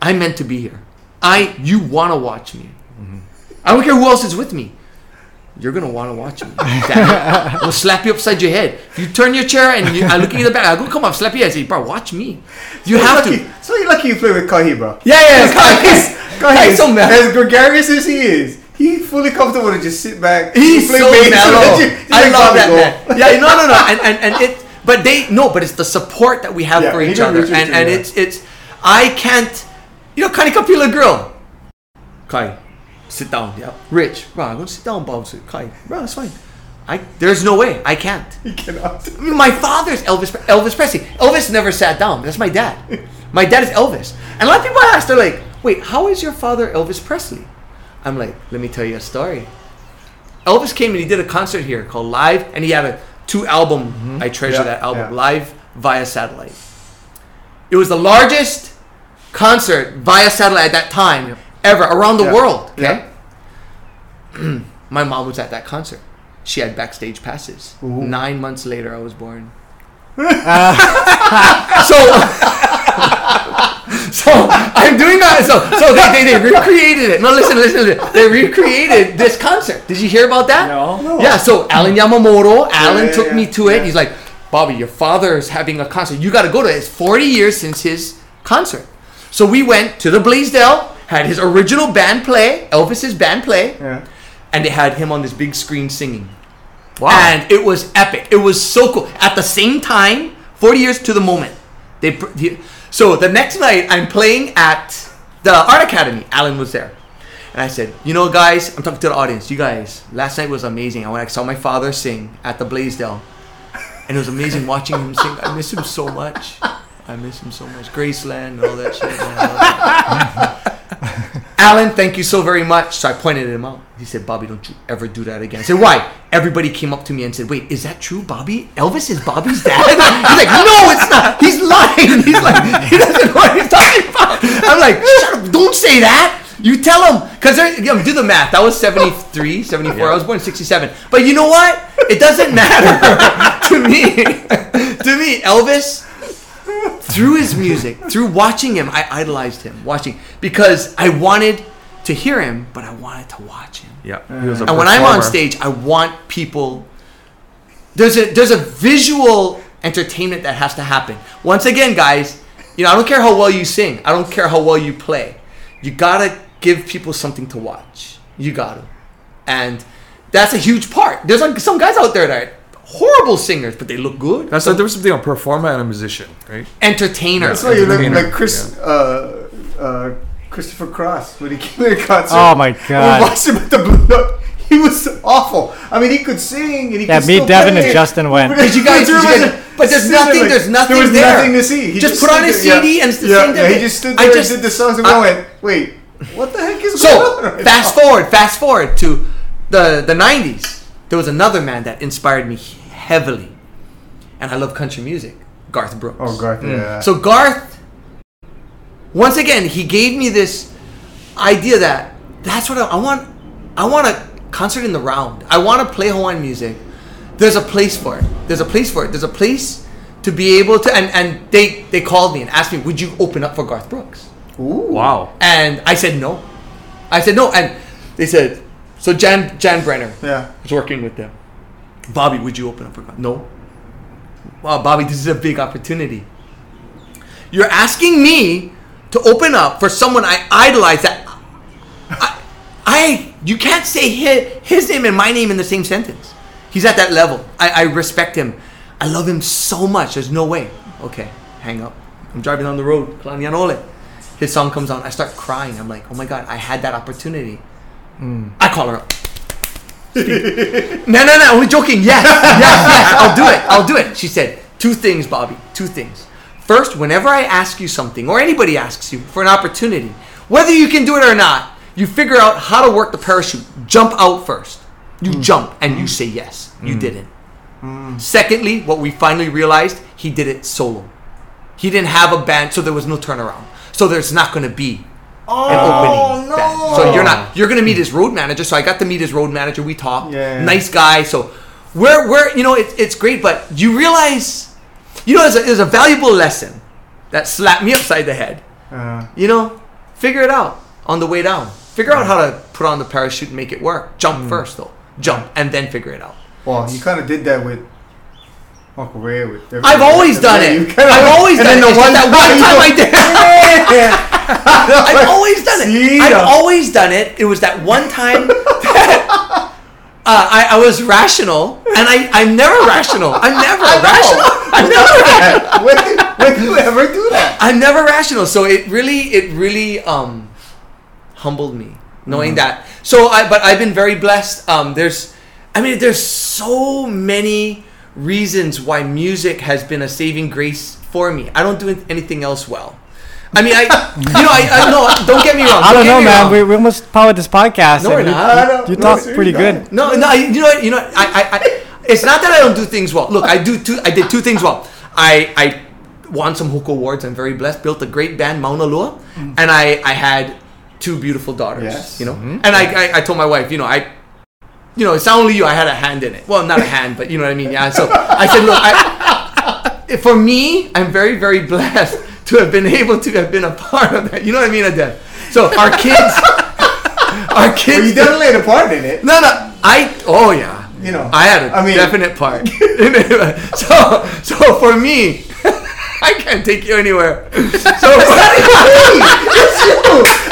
Speaker 4: I'm meant to be here. I you want to watch me. Mm-hmm. I don't care who else is with me. You're gonna want to watch me. Damn it. I'm gonna slap you upside your head. If you turn your chair and you, I look in the back, I go come up, slap you, I say, "Bro, watch me." You have
Speaker 3: lucky.
Speaker 4: to.
Speaker 3: So you're lucky you play with Kahi, bro.
Speaker 4: Yeah, yeah.
Speaker 3: Kahi's,
Speaker 4: Kahi's so mellow.
Speaker 3: As gregarious as he is, he's fully comfortable to just sit back.
Speaker 4: He's
Speaker 3: play
Speaker 4: so
Speaker 3: bass,
Speaker 4: mellow.
Speaker 3: let you- just
Speaker 4: I
Speaker 3: let
Speaker 4: love
Speaker 3: Bobby
Speaker 4: that
Speaker 3: go.
Speaker 4: man. Yeah, no, no, no, and and, and it. But they no, but it's the support that we have
Speaker 3: Yeah,
Speaker 4: for each
Speaker 3: don't
Speaker 4: other,
Speaker 3: lose it
Speaker 4: and
Speaker 3: too,
Speaker 4: and
Speaker 3: yeah.
Speaker 4: it's it's. I can't. You know, Kani Kapila girl. Kai, sit down. Yeah, Rich, bro, I'm gonna sit down, Bob. Say, Kai, bro, it's fine. I there's no way I can't.
Speaker 3: He cannot.
Speaker 4: My father's Elvis Elvis Presley. Elvis never sat down. That's my dad. My dad is Elvis. And a lot of people ask, they're like, wait, how is your father Elvis Presley? I'm like, let me tell you a story. Elvis came and he did a concert here called Live, and he had a two album. Mm-hmm. I treasure
Speaker 3: Yeah,
Speaker 4: that album,
Speaker 3: yeah.
Speaker 4: Live via satellite. It was the largest concert via satellite at that time ever around the
Speaker 3: Yeah.
Speaker 4: world. Okay. My mom was at that concert. She had backstage passes.
Speaker 3: Ooh.
Speaker 4: Nine months later, I was born. so, so I'm doing that. So, so they, they, they recreated it. No, listen, listen, listen. They recreated this concert. Did you hear about that?
Speaker 1: No. no.
Speaker 4: Yeah. So Alan Yamamoto, Alan
Speaker 3: yeah,
Speaker 4: took
Speaker 3: yeah,
Speaker 4: me to it.
Speaker 3: yeah.
Speaker 4: He's like, Bobby, your father's having a concert. You got to go to it. It's 40 years since his concert. So we went to the Blaisdell, had his original band play, Elvis's band play
Speaker 3: Yeah.
Speaker 4: and they had him on this big screen singing. Wow. And it was epic. It was so cool. At the same time, 40 years to the moment. They he- So the next night, I'm playing at the Art Academy. Alan was there. And I said, you know, guys, I'm talking to the audience. You guys, last night was amazing. I went, I saw my father sing at the Blaisdell. And it was amazing watching him sing. I miss him so much. I miss him so much. Graceland and all that shit. man. Alan, thank you so very much. So I pointed him out. He said, Bobby, don't you ever do that again. I said, why? Everybody came up to me and said, wait, is that true, Bobby? Elvis is Bobby's dad? He's like, no, it's not. He's lying. He's like, he doesn't know what he's talking about. I'm like, shut up, don't say that. You tell him. Because you know, do the math. That was 73, 74. I was born in 67. But you know what? It doesn't matter to me. to me, Elvis through his music, through watching him, I idolized him. Watching because I wanted to hear him, but I wanted to watch him.
Speaker 2: Yeah. He was a
Speaker 4: And when I'm on stage, I want people. There's a there's a visual entertainment that has to happen. Once again, guys, you know I don't care how well you sing. I don't care how well you play. You gotta give people something to watch. You gotta, and that's a huge part. There's like some guys out there that are horrible singers, but they look good.
Speaker 2: That's the difference between a performer and a musician, right?
Speaker 4: entertainers.
Speaker 3: That's why you look
Speaker 2: Entertainer,
Speaker 3: like Chris, uh, uh, Christopher Cross when he came to the concert.
Speaker 1: Oh my God.
Speaker 3: we watched him at the Blue Note. He was awful. I mean, he could sing and he
Speaker 1: Yeah,
Speaker 3: could
Speaker 1: meet
Speaker 3: still
Speaker 1: Devin
Speaker 3: play.
Speaker 1: and Justin went.
Speaker 3: But
Speaker 4: Did you guys- did you guys- but there's nothing-
Speaker 3: like-
Speaker 4: there's nothing
Speaker 3: There was
Speaker 4: there.
Speaker 3: nothing to see. He
Speaker 4: Just put on
Speaker 3: stood
Speaker 4: his
Speaker 3: there,
Speaker 4: CD and s-
Speaker 3: yeah,
Speaker 4: sing
Speaker 3: yeah, he just stood
Speaker 4: I
Speaker 3: there
Speaker 4: just-
Speaker 3: and did the songs and
Speaker 4: I-
Speaker 3: we went, wait, what the heck is
Speaker 4: So
Speaker 3: going on right
Speaker 4: fast
Speaker 3: now?
Speaker 4: forward, fast forward to the the '90s. There was another man that inspired me heavily, and I love country music, Garth Brooks.
Speaker 3: Oh, Garth, mm. yeah.
Speaker 4: So Garth, once again, he gave me this idea that that's what I, I want. I want a concert in the round. I want to play Hawaiian music. There's a place for it. There's a place for it. There's a place to be able to. And and they they called me and asked me, would you open up for Garth Brooks?
Speaker 3: Ooh.
Speaker 2: Wow.
Speaker 4: And I said no. I said no, and they said so. Jan Jan Brenner
Speaker 3: Yeah.
Speaker 4: was working with them. Bobby, would you open up for Garth? No. Wow, Bobby, this is a big opportunity. You're asking me to open up for someone I idolize that I, I you can't say his, his name and my name in the same sentence. He's at that level. I, I respect him. I love him so much. There's no way. Okay, hang up. I'm driving down the road. Kalanianaole. His song comes on. I start crying. I'm like, oh my god, I had that opportunity. Mm. I call her up. no, no, no. We're joking. Yes, yes, yes. I'll do it. I'll do it. She said two things, Bobby. Two things. First, whenever I ask you something, or anybody asks you for an opportunity, whether you can do it or not, you figure out how to work the parachute. Jump out first. You mm. jump and you mm. say yes. You didn't. Secondly, what we finally realized, he did it solo. He didn't have a band, so there was no turnaround. So there's not going to be an opening band. So you're not. You're going to meet his road manager. So I got to meet his road manager. We talked.
Speaker 3: Yeah.
Speaker 4: Nice guy. So we're we're you know it, it's great, but you realize, you know, there's a, a valuable lesson that slapped me upside the head.
Speaker 3: Uh,
Speaker 4: You know, figure it out on the way down. Figure out how to put on the parachute and make it work. Jump first though. Jump and then figure it out.
Speaker 3: well, you kind of did that with Uncle Ray. With
Speaker 4: I've always done it. I've always done it.
Speaker 3: the one
Speaker 4: that one
Speaker 3: time
Speaker 4: I did.
Speaker 3: go-
Speaker 4: I've always done it. I've always done it. It was that one time that uh, I, I was rational, and I, I'm never rational. I'm never rational. I'm never rational.
Speaker 3: when, when did you ever do that?
Speaker 4: I'm never rational. So it really, it really um, humbled me knowing that. So I, but I've been very blessed. Um, there's, I mean, there's so many reasons why music has been a saving grace for me. I don't do anything else well. I mean, I, you know, I, I no, don't get me wrong.
Speaker 1: I don't
Speaker 4: get
Speaker 1: know, man.
Speaker 4: wrong.
Speaker 1: We, we almost powered this podcast.
Speaker 4: No, we're
Speaker 1: you,
Speaker 4: not.
Speaker 3: I don't-
Speaker 1: You
Speaker 3: no,
Speaker 1: talk
Speaker 3: seriously,
Speaker 1: pretty
Speaker 3: go
Speaker 1: good.
Speaker 4: No, no, I- you know, you know, I, I, I, it's not that I don't do things well. Look, I do two. I did two things well. I, I won some Hoku awards. I'm very blessed. Built a great band, Mauna Lua, mm. and I, I had two beautiful daughters.
Speaker 3: Yes.
Speaker 4: You know, mm-hmm. and I, I, I told my wife, you know, I, you know, it's not only you. I had a hand in it. Well, not a hand, but you know what I mean. Yeah. So I said, look, I, for me, I'm very, very blessed to have been able to have been a part of that. You know what I mean, Adele? So our kids, our kids.
Speaker 3: Well, you definitely had a part in it.
Speaker 4: No, no. I. Oh yeah.
Speaker 3: You know,
Speaker 4: I had a
Speaker 3: I mean-
Speaker 4: definite part. so, so for me, I can't take you anywhere. So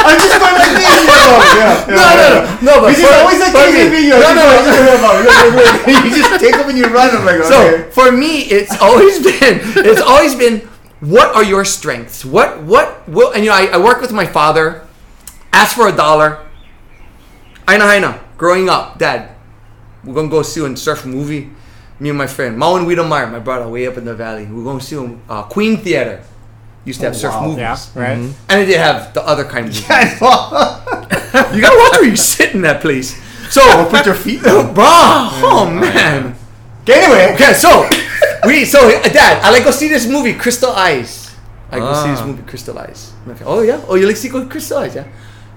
Speaker 3: I'm just going like this. yeah, yeah,
Speaker 4: no, no, no, no. But
Speaker 3: Which
Speaker 4: for-
Speaker 3: always the
Speaker 4: for me-
Speaker 3: in videos.
Speaker 4: No,
Speaker 3: You
Speaker 4: no,
Speaker 3: you you just take them and you run. I'm like, okay.
Speaker 4: So for me, it's always been it's always been what are your strengths? What what will and you know I, I work with my father. Ask for a dollar. Aina Haina, growing up, Dad, we're gonna go see a surf movie. Me and my friend Mauen Wiedemeyer, my brother, way up in the valley. We're going to see a uh, Queen Theater. Used to have surf
Speaker 3: wow.
Speaker 4: movies,
Speaker 1: Yeah, right.
Speaker 4: and it did have the other kind of movies. You gotta watch where you sit in that place. So,
Speaker 3: Well, put your feet down.
Speaker 4: bro, oh man.
Speaker 3: Okay, anyway.
Speaker 4: Okay, so we so uh, dad, I like go see this movie, Crystal Eyes. I go see this
Speaker 2: Ah.
Speaker 4: movie, Crystal Eyes. Okay. Oh yeah. Oh, you like see Crystal Eyes? Yeah.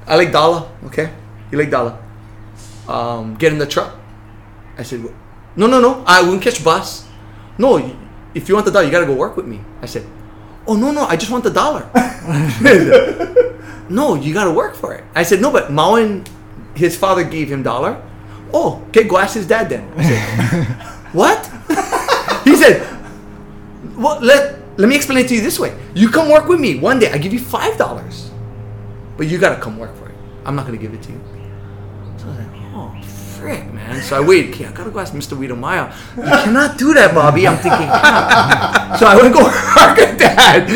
Speaker 4: I like Dala. Okay. You like Dala? Um, get in the truck. I said, no, no, no. I won't catch bus. No, if you want the dollar, you gotta go work with me. I said, oh no, no, I just want the dollar. no, you gotta work for it. I said, no, but Mawan, his father gave him dollar. Oh, okay, go ask his dad then. I said, what? he said, well, let, let me explain it to you this way. You come work with me one day, I give you five dollars. But you gotta come work for it. I'm not gonna give it to you. So I was like, oh frick, man. So I waited, okay, I gotta go ask Mr. Wiedemeyer. You cannot do that, Bobby. I'm thinking. So I went to go work with dad.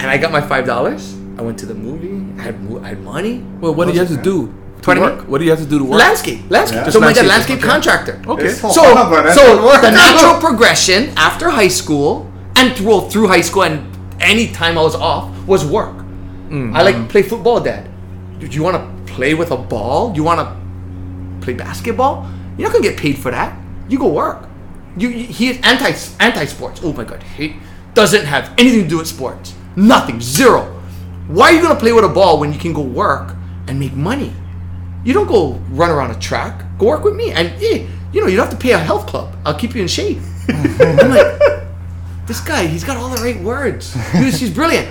Speaker 4: And I got my five dollars. I went to the movie. I had, I had money.
Speaker 2: Well, what did you have to do? To
Speaker 4: Pardon me?
Speaker 2: work? What do you have to do to work?
Speaker 4: Landscape, landscape.
Speaker 3: Yeah.
Speaker 4: So my dad,
Speaker 2: Landscape,
Speaker 4: landscape
Speaker 2: okay.
Speaker 4: contractor.
Speaker 2: Okay.
Speaker 3: It's-
Speaker 4: So,
Speaker 3: but that's
Speaker 4: so
Speaker 3: not work.
Speaker 4: the natural progression after high school and through, through high school and any time I was off was work.
Speaker 2: Mm-hmm.
Speaker 4: I like play football, Dad. Do you want to play with a ball? You want to play basketball? You're not gonna get paid for that. You go work. You, you he is anti anti sports. Oh my god, he doesn't have anything to do with sports. Nothing, zero. Why are you gonna play with a ball when you can go work and make money? You don't go run around a track. Go work with me, and eh, you know you don't have to pay a health club. I'll keep you in shape. I'm like, this guy, he's got all the right words. He's, he's brilliant.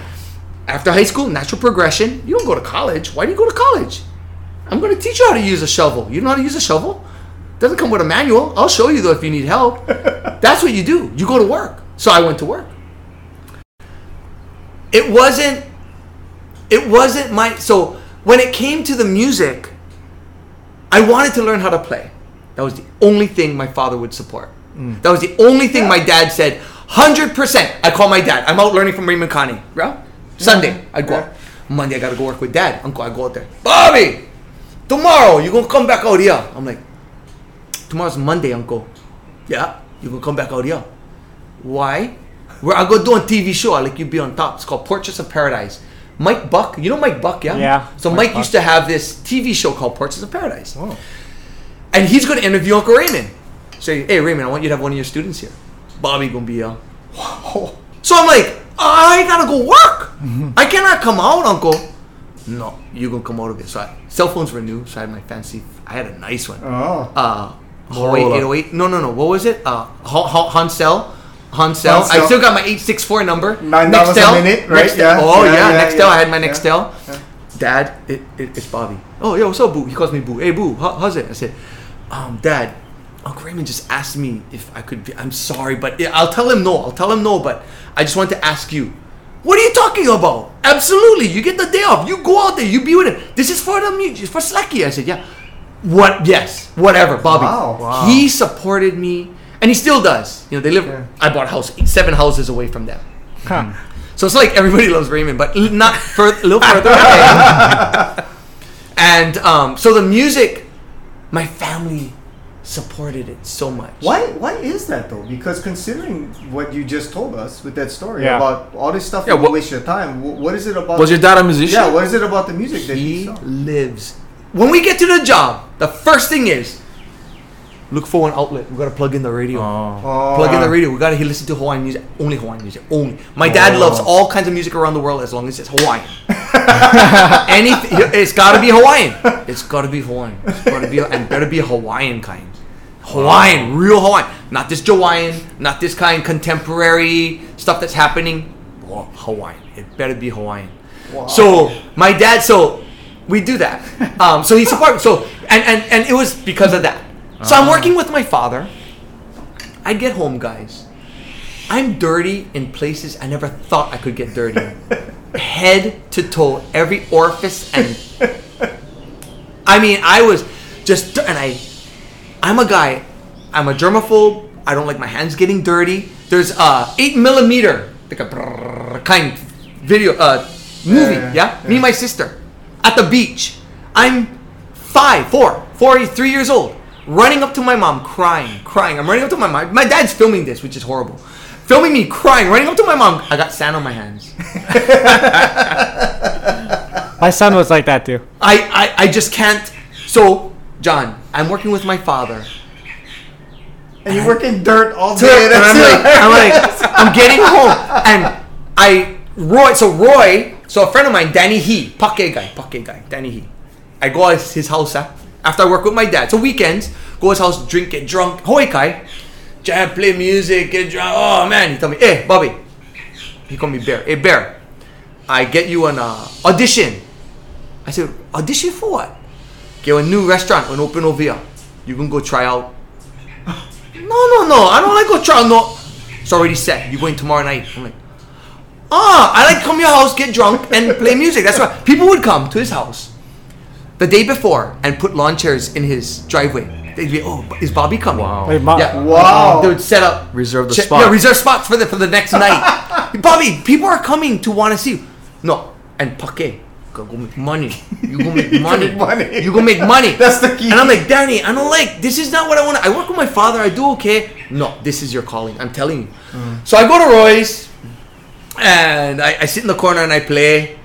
Speaker 4: After high school, natural progression. You don't go to college. Why do you go to college? I'm going to teach you how to use a shovel. You know how to use a shovel? Doesn't come with a manual. I'll show you though if you need help. That's what you do. You go to work. So I went to work. It wasn't. It wasn't my. So when it came to the music, I wanted to learn how to play. That was the only thing my father would support. Mm. That was the only thing my dad said. Hundred percent. I call my dad. I'm out learning from Raymond Kane. Bro. Sunday, mm. I go.
Speaker 3: Yeah.
Speaker 4: out. Monday, I gotta go work with dad. Uncle, I go out there. Bobby, tomorrow you gonna come back out here. I'm like, tomorrow's Monday, Uncle. Yeah, you gonna come back out here. Why? Where I go do a TV show. I like you be on top. It's called Portraits of Paradise. Mike Buck, you know Mike Buck, yeah?
Speaker 1: Yeah,
Speaker 4: So
Speaker 1: Mike
Speaker 4: Mike, used to have this TV show called Portraits of Paradise. Oh. And he's gonna interview Uncle Raymond. Say, hey Raymond, I want you to have one of your students here. Bobby gonna be here. So I'm like, I gotta go work. I cannot come out, Uncle. No, you're gonna come out of it. So I, cell phones were new, so I had my fancy. I had a nice one.
Speaker 3: Oh.
Speaker 4: Uh, Huawei
Speaker 2: Motorola.
Speaker 4: 808. No, no, no. What was it? Uh, Ha- Ha- Hansel. Hansel. I still got my 864 number.
Speaker 3: Nine dollars a
Speaker 4: Nextel.
Speaker 3: minute, right?
Speaker 4: Nextel.
Speaker 3: Yeah,
Speaker 4: Oh
Speaker 3: yeah,
Speaker 4: yeah,
Speaker 3: yeah,
Speaker 4: Nextel.
Speaker 3: yeah.
Speaker 4: I had my Nextel.
Speaker 3: yeah.
Speaker 4: Dad, it, it, it's Bobby. Oh, yo, what's up, Boo? He calls me Boo. Hey, Boo, how, how's it? I said, um, Dad, Uncle Raymond just asked me if I could be. I'm sorry, but I'll tell him no. I'll tell him no, but I just want to ask you. What are you talking about? Absolutely, you get the day off. You go out there. You be with him. This is for the music, for slack key. I said, yeah. What? Yes. Whatever, Bobby.
Speaker 3: Wow. Wow.
Speaker 4: He supported me, and he still does. You know, they live.
Speaker 3: Yeah.
Speaker 4: I bought a house seven houses away from them.
Speaker 1: Huh.
Speaker 4: So it's like everybody loves Raymond, but not for a little further away. and um, so the music, my family supported it so much.
Speaker 3: Why? Why is that though? Because considering what you just told us with that story
Speaker 1: Yeah.
Speaker 3: about all this stuff,
Speaker 2: Yeah,
Speaker 3: yeah,
Speaker 2: what-
Speaker 3: waste your time. What is it about?
Speaker 2: Was your dad a musician?
Speaker 3: yeah. What is it about the music that
Speaker 4: He lives. When we get to the job, the first thing is look for an outlet. We gotta plug in the radio.
Speaker 2: Oh.
Speaker 3: Oh,
Speaker 4: Plug in the radio. We gotta he listen to Hawaiian music. Only Hawaiian music. Only. My dad
Speaker 3: Oh.
Speaker 4: loves all kinds of music around the world as long as it's Hawaiian. Anything. It's gotta be Hawaiian. It's gotta be Hawaiian. It's gotta be and better be Hawaiian kind. Hawaiian, real Hawaiian, not this Hawaiian, not this kind contemporary stuff that's happening. Well, Hawaiian. It better be Hawaiian. So my dad, so we do that. Um, so he supported. So and, and and it was because of that. So I'm working with my father. I get home, guys. I'm dirty in places I never thought I could get dirty. Head to toe, every orifice, and I mean, I was just, and I, I'm a guy. I'm a germaphobe. I don't like my hands getting dirty. There's a eight millimeter, like a kind video, uh, movie.
Speaker 3: Yeah,
Speaker 4: Yeah,
Speaker 3: yeah,
Speaker 4: me and my sister at the beach. I'm five, four, four, three years old, running up to my mom, crying, crying. I'm running up to my mom. My dad's filming this, which is horrible. Filming me crying, running up to my mom. I got sand on my hands.
Speaker 1: My son was like that too.
Speaker 4: I, I, I just can't. So, John, I'm working with my father.
Speaker 3: And you work in dirt all
Speaker 4: So,
Speaker 3: day.
Speaker 4: and I'm like, I'm like, I'm getting home, and I Roy. So Roy, so a friend of mine, Danny He, Pake guy, Pake guy, Danny He. I go at his house ah, after I work with my dad. So weekends, go his house, drink, get drunk. Hoi kai, jam, play music, get drunk. Oh man, he tell me, hey Bobby, he call me Bear. Hey Bear, I get you an uh, audition. I said, audition for what? Get a new restaurant when open over here. You can go try out. No, no, no. I don't like go try out. No, it's already set. You going tomorrow night? I'm like, ah, I like come to your house, get drunk, and play music. That's why people would come to his house the day before and put lawn chairs in his driveway. They'd be, oh, is Bobby coming?
Speaker 2: Wow.
Speaker 1: Wait, Ma-
Speaker 4: Yeah.
Speaker 3: Wow.
Speaker 4: They would set up
Speaker 2: Reserve the
Speaker 4: Che-
Speaker 2: spot.
Speaker 4: Yeah, reserve spots for the for the next night. Bobby, people are coming to want to see you. No, and Pake, go, go make money. You go make money.
Speaker 3: make money.
Speaker 4: You go make money.
Speaker 3: That's the key.
Speaker 4: And I'm like, Danny, I don't like. This is not what I want. I work with my father. I do okay. No, this is your calling. I'm telling you. Mm. So I go to Roy's, and I, I sit in the corner and I play.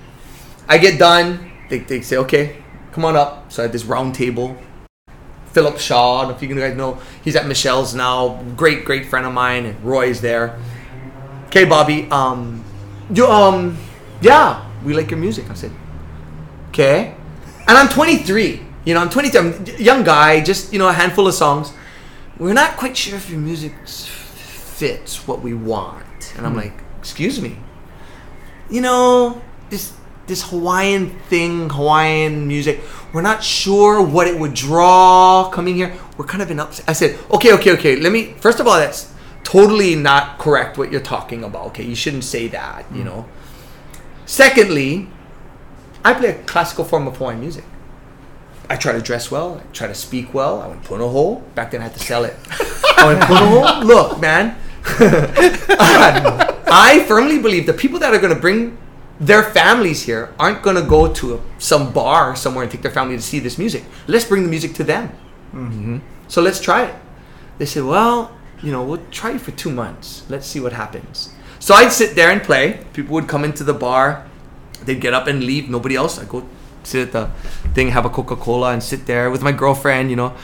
Speaker 4: I get done. They, they say, okay, come on up. So I had this round table. Philip Shaw, I don't know if you guys know, he's at Michelle's now. Great, great friend of mine, and Roy's there. Okay, Bobby. Um, you um, yeah, we like your music. I said, okay, and I'm 23. You know, I'm 23. I'm a young guy, just you know, a handful of songs. We're not quite sure if your music fits what we want, and I'm like, excuse me. You know, this this Hawaiian thing, Hawaiian music. We're not sure what it would draw coming here. We're kind of in upset. I said, okay, okay, okay. Let me. First of all, that's totally not correct what you're talking about. Okay, you shouldn't say that. You mm. know. Secondly, I play a classical form of Hawaiian music. I try to dress well. I try to speak well. I went Punahou. Back then, I had to sell it. I went Punahou. Look, man. I firmly believe the people that are going to bring their families here aren't going to go to a, some bar somewhere and take their family to see this music. Let's bring the music to them. Mm-hmm. So let's try it. They said, well, you know, we'll try it for two months. Let's see what happens. So I'd sit there and play. People would come into the bar. They'd get up and leave. Nobody else. I'd go sit at the thing, have a Coca Cola, and sit there with my girlfriend, you know.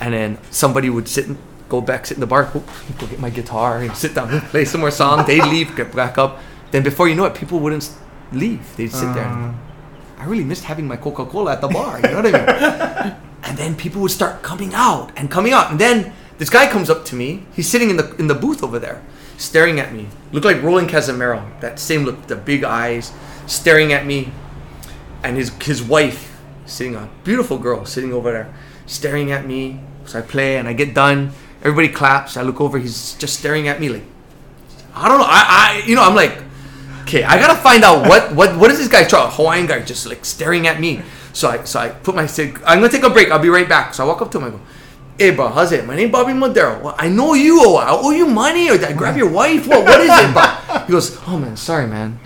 Speaker 4: And then somebody would sit and go back, sit in the bar, go, go get my guitar, and sit down and play some more song. They'd leave, get back up. Then before you know it, people wouldn't leave. They'd sit there. And, I really missed having my Coca Cola at the bar. You know what I mean? and then people would start coming out and coming out. And then this guy comes up to me. He's sitting in the in the booth over there staring at me. Looked like Roland Cazimero that same look the big eyes staring at me. And his his wife sitting a beautiful girl sitting over there staring at me. So I play and I get done. Everybody claps. I look over. He's just staring at me like I don't know. I, I you know I'm like okay, I gotta find out what what what is this guy trying? Hawaiian guy just like staring at me. So I so I put my say I'm gonna take a break. I'll be right back. So I walk up to him. I go, Hey bro, how's it? My name Bobby Moderow. Well, I know you. Oh, I owe you money, or did I grab your wife? What what is it, bro? He goes, Oh man, sorry man.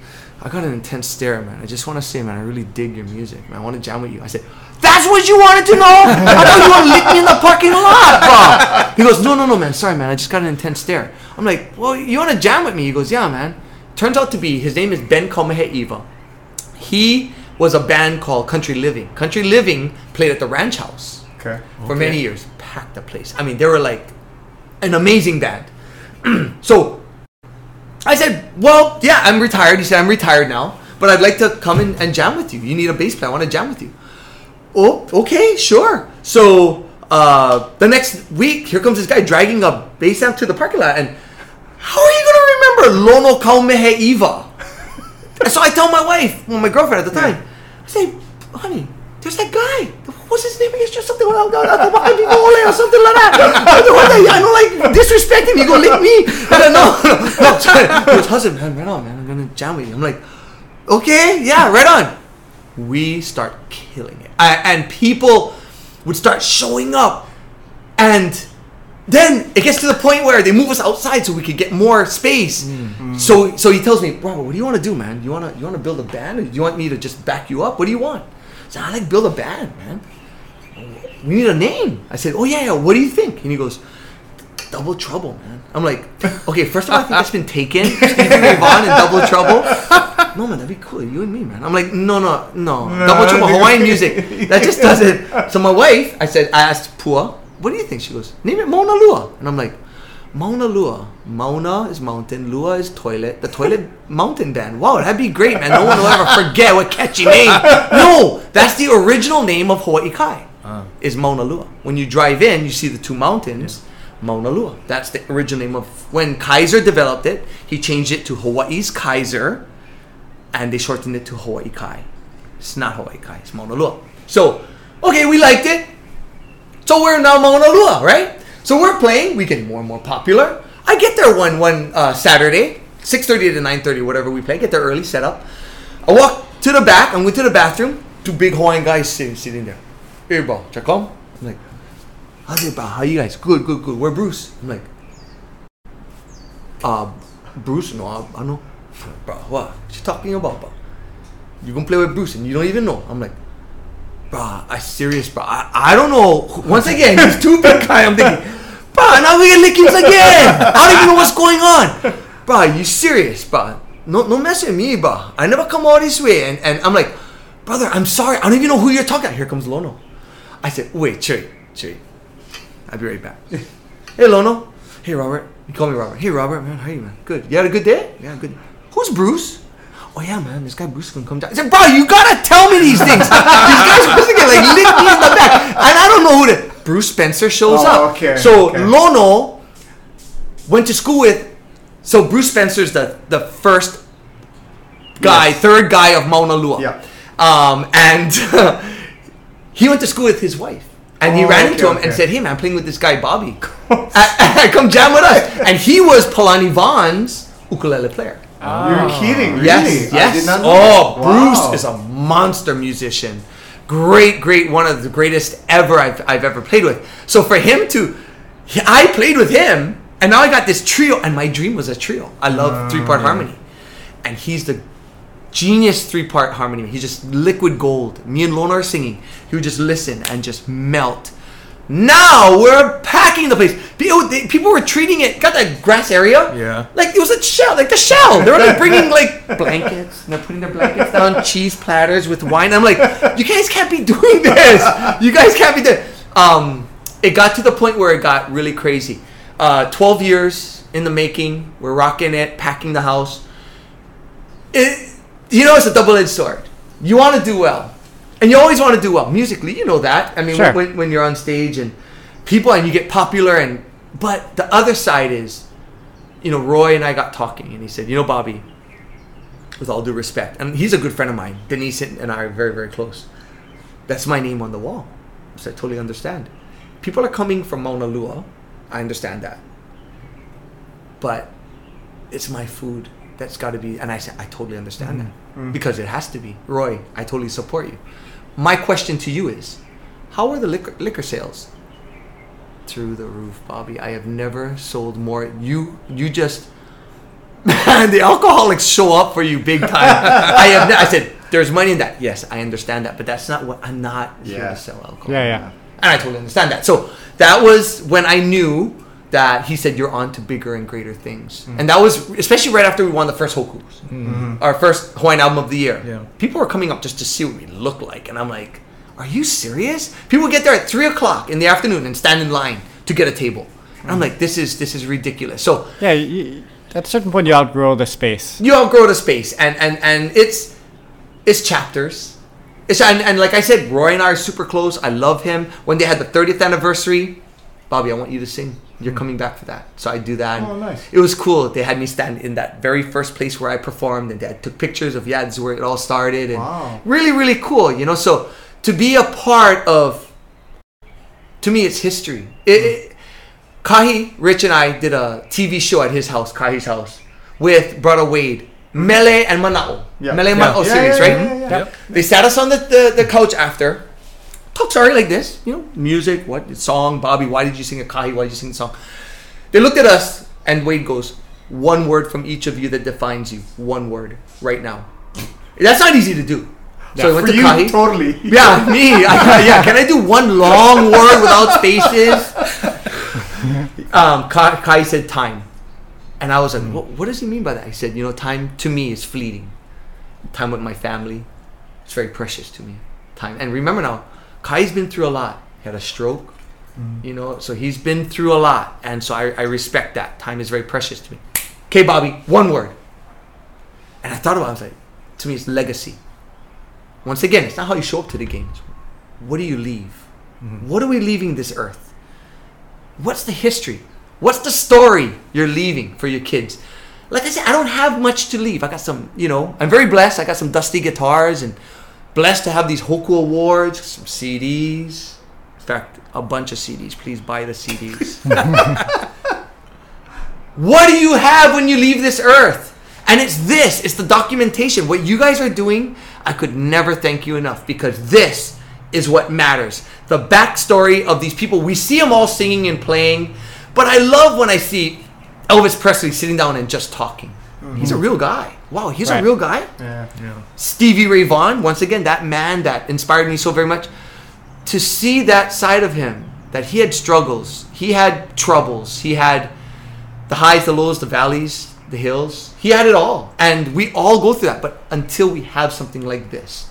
Speaker 4: I got an intense stare, man. I just want to say, man, I really dig your music, man. I want to jam with you. I said, That's what you wanted to know? I thought you want to lick me in the parking lot, bro. He goes, No, no, no, man. Sorry, man. I just got an intense stare. I'm like, Well, you want to jam with me? He goes, Yeah, man. Turns out to be his name is Ben Eva. He was a band called Country Living. Country Living played at the Ranch House
Speaker 3: Okay.
Speaker 4: for many years. Packed the place. I mean, they were like an amazing band. so I said, "Well, yeah, I'm retired." He said, "I'm retired now, but I'd like to come in and jam with you. You need a bass player. I want to jam with you." Oh, okay, sure. So uh, the next week, here comes this guy dragging a bass amp to the parking lot, and how are you gonna remember Lono Kaumehe Eva? So I tell my wife, well, my girlfriend at the time, I say, honey, there's that guy. What's his name? It's just something like or something like that. I don't, like disrespecting you. Go lick me. I don't know. No, sorry. Goes, husband, man, right on, man. I'm gonna jam with you. I'm like, okay, yeah, right on. We start killing it, I, and people would start showing up, and then it gets to the point where they move us outside so we could get more space. Mm-hmm. So so he tells me, Robert, what do you want to do, man? You wanna you wanna build a band, or do you want me to just back you up? What do you want? I said, I like build a band, man. We need a name. I said, Oh yeah, yeah. What do you think? And he goes, Double Trouble, man. I'm like, okay. First of all, I think that's been taken. Stevie Ray Vaughan and Double Trouble. no man, that'd be cool. You and me, man. I'm like, no, no, no. Double trouble Hawaiian music. That just doesn't. So my wife, I said, I asked Pua, what do you think? She goes, name it Mauna Lua. And I'm like, Mauna Lua. Mauna is mountain, Lua is toilet. The toilet mountain band. Wow, that'd be great, man. No one will ever forget what catchy name. No, that's the original name of Hawaii Kai. Ah. Is Mauna Lua. When you drive in, you see the two mountains. Mauna Lua. That's the original name of when Kaiser developed it. He changed it to Hawaii's Kaiser, and they shortened it to Hawaii Kai. It's not Hawaii Kai. It's Mauna Lua. So, okay, we liked it. So we're now Mauna Lua, right? So we're playing. We get more and more popular. I get there one one uh, Saturday, six thirty to nine thirty, whatever we play. Get there early, set up. I walk to the back. I went to the bathroom. Two big Hawaiian guys sitting sitting there. Hey, bro, check on. I'm like, how's it, bro? How you guys? Good, good, good. Where Bruce? I'm like, uh, Bruce? No, I, I know. Bro, what? What you talking about, bro? You gonna play with Bruce and you don't even know? I'm like, bro, I serious, bro. I, I don't know. Once again, he's too big guy. I'm thinking, bro, now we get lickings again. I don't even know what's going on. Bro, you serious, bro? No, no mess with me, bro. I never come all this way. And, and I'm like, brother, I'm sorry. I don't even know who you're talking. Here comes Lono. I said, wait, Cherry, Cherry. I'll be right back. hey, Lono. Hey, Robert. You call me Robert. Hey, Robert, man. How are you, man? Good. You had a good day? Yeah, good. Who's Bruce? Oh yeah, man, this guy Bruce is gonna come down. I said, bro, you gotta tell me these things. these guys supposed to get like lick me in the back, and I don't know who to. Bruce Spencer shows
Speaker 3: Oh,
Speaker 4: up.
Speaker 3: okay,
Speaker 4: So
Speaker 3: okay.
Speaker 4: Lono went to school with. So Bruce Spencer's the the first guy,
Speaker 3: Yes.
Speaker 4: third guy of Mauna Lua.
Speaker 3: Yeah.
Speaker 4: Um, and he went to school with his wife. And he
Speaker 3: Oh,
Speaker 4: ran
Speaker 3: okay,
Speaker 4: into him and said, "Hey man, I'm playing with this guy Bobby. Come jam with us." And he was Palani Vaughan's ukulele player. Oh.
Speaker 3: You're kidding, really?
Speaker 4: Yes,
Speaker 3: I
Speaker 4: yes.
Speaker 3: did not know
Speaker 4: oh.
Speaker 3: Wow.
Speaker 4: Bruce is a monster musician. Great, great, one of the greatest ever I've, I've ever played with. So for him to, he- I played with him, and now I got this trio, and my dream was a trio. I love mm. three part harmony, and he's the genius three part harmony. He's just liquid gold. Me and Lono are singing. He would just listen and just melt. Now we're packing the place. People, they, people were treating it. Got that grass area.
Speaker 2: Yeah.
Speaker 4: Like it was a shell, like the shell. They were like bringing like blankets and they're putting their blankets down, cheese platters with wine. I'm like, you guys can't be doing this. You guys can't be doing. Um, it got to the point where it got really crazy. Uh, Twelve years in the making. We're rocking it, packing the house. It, you know, it's a double-edged sword. You want to do well, and you always want to do well musically. You know that. I mean,
Speaker 1: Sure.
Speaker 4: when, when you're on stage and people and you get popular, and but the other side is you know, Roy and I got talking, and he said, "You know, Bobby, with all due respect, and he's a good friend of mine. Denise and I are very, very close. That's my name on the wall." So I totally understand. People are coming from Mauna Lua. I understand that, but it's my food that's got to be. And I said, I totally understand that mm-hmm. Mm-hmm. because it has to be. Roy, I totally support you. My question to you is, how are the liquor, liquor sales? through the roof, Bobby. I have never sold more. You you just man, the alcoholics show up for you big time. I have. Ne- I said there's money in that. Yes, I understand that, but that's not what I'm not here to sell alcohol.
Speaker 1: Yeah, yeah.
Speaker 4: And I totally understand that. So that was when I knew that he said you're on to bigger and greater things. Mm. And that was especially right after we won the first Hokus, mm-hmm. our first Hawaiian album of the year.
Speaker 2: Yeah.
Speaker 4: People were coming up just to see what we look like, and I'm like, "Are you serious?" People get there at three o'clock in the afternoon and stand in line to get a table. And I'm mm. like, "This is this is ridiculous." So
Speaker 1: Yeah, you, at a certain point you outgrow the space.
Speaker 4: you outgrow the space and and and it's it's chapters it's and, and like i said roy and i are super close i love him when they had the 30th anniversary bobby i want you to sing you're hmm. coming back for that so i do that
Speaker 3: Oh, nice.
Speaker 4: it was cool they had me stand in that very first place where i performed and they took pictures of yeah this is where it all started and
Speaker 3: Wow.
Speaker 4: really really cool you know so to be a part of to me it's history it, hmm. it, Kahi, Rich, and I did a TV show at his house, Kahi's house, with Brother Wade, Mele and Manao.
Speaker 3: Yeah.
Speaker 4: Mele and
Speaker 3: Yeah.
Speaker 4: Manao
Speaker 3: Yeah,
Speaker 4: series,
Speaker 3: yeah,
Speaker 4: right?
Speaker 3: yeah, yeah, yeah.
Speaker 2: Yep.
Speaker 4: They sat us on the, the, the couch after. Sorry like this, you know, music, what song, Bobby, why did you sing a Kahi? Why did you sing the song? They looked at us and Wade goes, one word from each of you that defines you. One word right now. That's not easy to do. So I went
Speaker 3: For
Speaker 4: to
Speaker 3: you,
Speaker 4: Kahi.
Speaker 3: totally.
Speaker 4: Yeah, me. I, yeah, can I do one long word without spaces? Um, Kahi, Kahi said time, and I was like, what, "What does he mean by that?" He said, "You know, time to me is fleeting. time with my family. It's very precious to me. Time. And remember now, Kahi's been through a lot. He had a stroke, mm-hmm. you know, so he's been through a lot. And so I, I respect that. Time is very precious to me. Okay, Bobby, one word. And I thought about it, I was like, to me, it's legacy. Once again, it's not how you show up to the games. What do you leave? Mm-hmm. What are we leaving this earth? What's the history? What's the story you're leaving for your kids? Like I said, I don't have much to leave. I got some, you know, I'm very blessed. I got some dusty guitars and blessed to have these Hoku Awards, some CDs. In fact, a bunch of CDs. Please buy the CDs. what do you have when you leave this earth? And it's this, it's the documentation. What you guys are doing, I could never thank you enough because this is what matters. The backstory of these people. We see them all singing and playing, but I love when I see Elvis Presley sitting down and just talking. He's a mm-hmm. real guy. Wow, he's
Speaker 1: Right.
Speaker 4: a real guy.
Speaker 3: Yeah.
Speaker 4: Stevie Ray Vaughan, once again, that man that inspired me so very much. To see that side of him, that he had struggles, he had troubles, he had the highs, the lows, the valleys, the hills. He had it all. And we all go through that. But until we have something like this,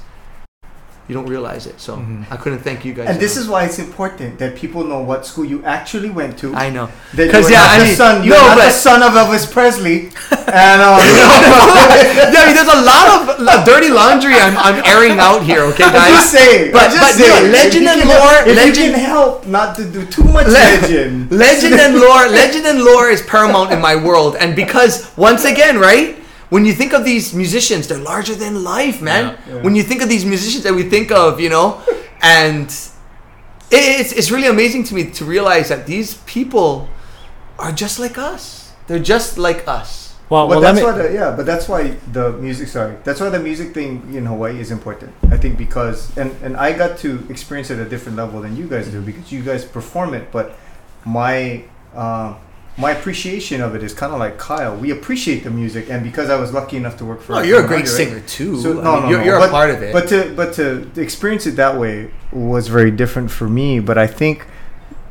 Speaker 4: you don't realize it. So I couldn't thank you guys.
Speaker 3: And this is why it's important that people know what school you actually went to.
Speaker 4: I know.
Speaker 3: That you
Speaker 4: 'Cause,
Speaker 3: were
Speaker 4: yeah,
Speaker 3: not
Speaker 4: I
Speaker 3: the
Speaker 4: mean-
Speaker 3: son, you're
Speaker 4: no,
Speaker 3: not the son of Elvis Presley. and um,
Speaker 4: yeah, I mean, there's a lot of la- dirty laundry I'm, I'm airing out here, okay,
Speaker 3: I'm
Speaker 4: guys?
Speaker 3: just saying.
Speaker 4: But-
Speaker 3: I'm just
Speaker 4: but, know, legend and lore-
Speaker 3: If
Speaker 4: legend-
Speaker 3: you can help not to do too much
Speaker 4: Le-
Speaker 3: legend.
Speaker 4: legend and lore legend and lore is paramount in my world and because once again right when you think of these musicians they're larger than life man
Speaker 3: Yeah. Yeah.
Speaker 4: when you think of these musicians that we think of you know and it's, it's really amazing to me to realize that these people are just like us they're just like us
Speaker 1: Well,
Speaker 3: But
Speaker 1: well let
Speaker 3: that's
Speaker 1: me.
Speaker 3: why, the, yeah. But that's why the music. Sorry, that's why the music thing in Hawaii is important. I think because and and I got to experience it at a different level than you guys do because you guys perform it. But my uh, my appreciation of it is kind of like Kyle. We appreciate the music, and because I was lucky enough to work for.
Speaker 4: oh you're a great singer too
Speaker 3: So,
Speaker 4: I
Speaker 3: no,
Speaker 4: mean,
Speaker 3: no,
Speaker 4: you're,
Speaker 3: no.
Speaker 4: you're
Speaker 3: but,
Speaker 4: a part of it
Speaker 3: But to but to experience it that way was very different for me. But I think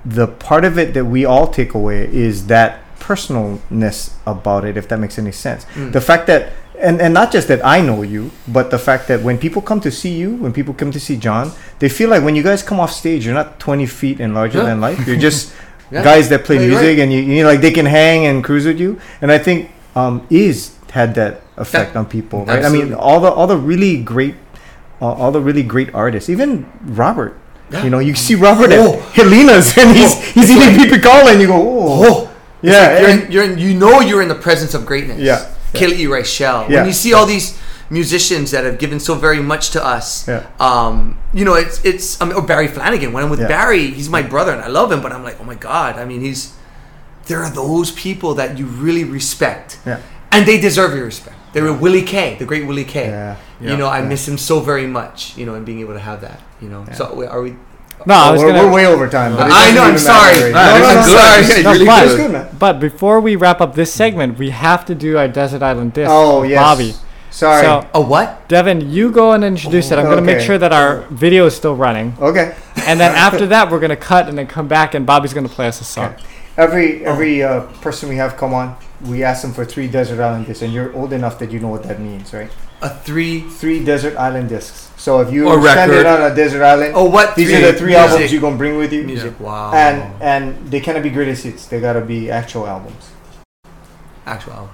Speaker 3: the part of it that we all take away is that personalness about it, if that makes any sense.
Speaker 4: Mm.
Speaker 3: The fact that and, and not just that I know you, but the fact that when people come to see you, when people come to see John, they feel like when you guys come off stage, you're not 20 feet and larger
Speaker 4: Yeah.
Speaker 3: than life. You're just
Speaker 4: Yeah.
Speaker 3: guys that play
Speaker 4: No,
Speaker 3: music
Speaker 4: right.
Speaker 3: and you, you know, like they can hang and cruise with you. And I think um, is had that effect on people, right? I mean, all the all the really great, uh, all the really great artists, even Robert.
Speaker 4: Yeah.
Speaker 3: You know, you see Robert
Speaker 4: Oh.
Speaker 3: at Helena's and he's
Speaker 4: Oh.
Speaker 3: he's eating pipikaula and you go, oh,
Speaker 4: oh
Speaker 3: yeah,
Speaker 4: you're
Speaker 3: and-
Speaker 4: in, you're in, you know you're in the presence of greatness.
Speaker 3: Yeah.
Speaker 4: Keali'i Reichel.
Speaker 3: Yeah.
Speaker 4: When you see all these musicians that have given so very much to us,
Speaker 3: Yeah.
Speaker 4: um, you know, it's it's I mean, or Barry Flanagan. When I'm with
Speaker 3: Yeah.
Speaker 4: Barry, he's my brother and I love him, but I'm like, oh my god. I mean, he's there are those people that you really respect,
Speaker 3: Yeah.
Speaker 4: and they deserve your respect. They were Willie K, the great Willie K.
Speaker 3: Yeah.
Speaker 4: You know, I
Speaker 3: Yeah.
Speaker 4: miss him so very much. You know, and being able to have that. You know, so wait, are we?
Speaker 1: no, I was
Speaker 3: we're,
Speaker 1: gonna.
Speaker 3: we're way over time. But
Speaker 4: I know, I'm sorry. No, no,
Speaker 3: no,
Speaker 4: I'm sorry.
Speaker 3: It's,
Speaker 4: It's really
Speaker 3: fine.
Speaker 4: good.
Speaker 3: Good.
Speaker 1: But before we wrap up this segment, we have to do our Desert Island disc.
Speaker 3: Oh
Speaker 1: with
Speaker 3: yes,
Speaker 1: Bobby.
Speaker 3: Sorry.
Speaker 1: So,
Speaker 4: A what?
Speaker 1: Devin, you go and introduce it. I'm gonna make
Speaker 3: Okay.
Speaker 1: sure that our video is still running,
Speaker 3: okay.
Speaker 1: and then after that, we're gonna cut and then come back, and Bobby's gonna play us a song.
Speaker 3: Every every uh, person we have come on, we ask them for three desert island discs, and you're old enough that you know what that means, right?
Speaker 4: A three.
Speaker 3: Three desert island discs. So if you
Speaker 4: Or
Speaker 3: stand
Speaker 4: record.
Speaker 3: it on a desert island,
Speaker 4: Oh, what?
Speaker 3: these
Speaker 4: three?
Speaker 3: are the three
Speaker 4: Music.
Speaker 3: albums you're gonna bring with you.
Speaker 4: Music. Wow.
Speaker 3: And and they cannot be greatest hits. They gotta be actual albums.
Speaker 4: actual album.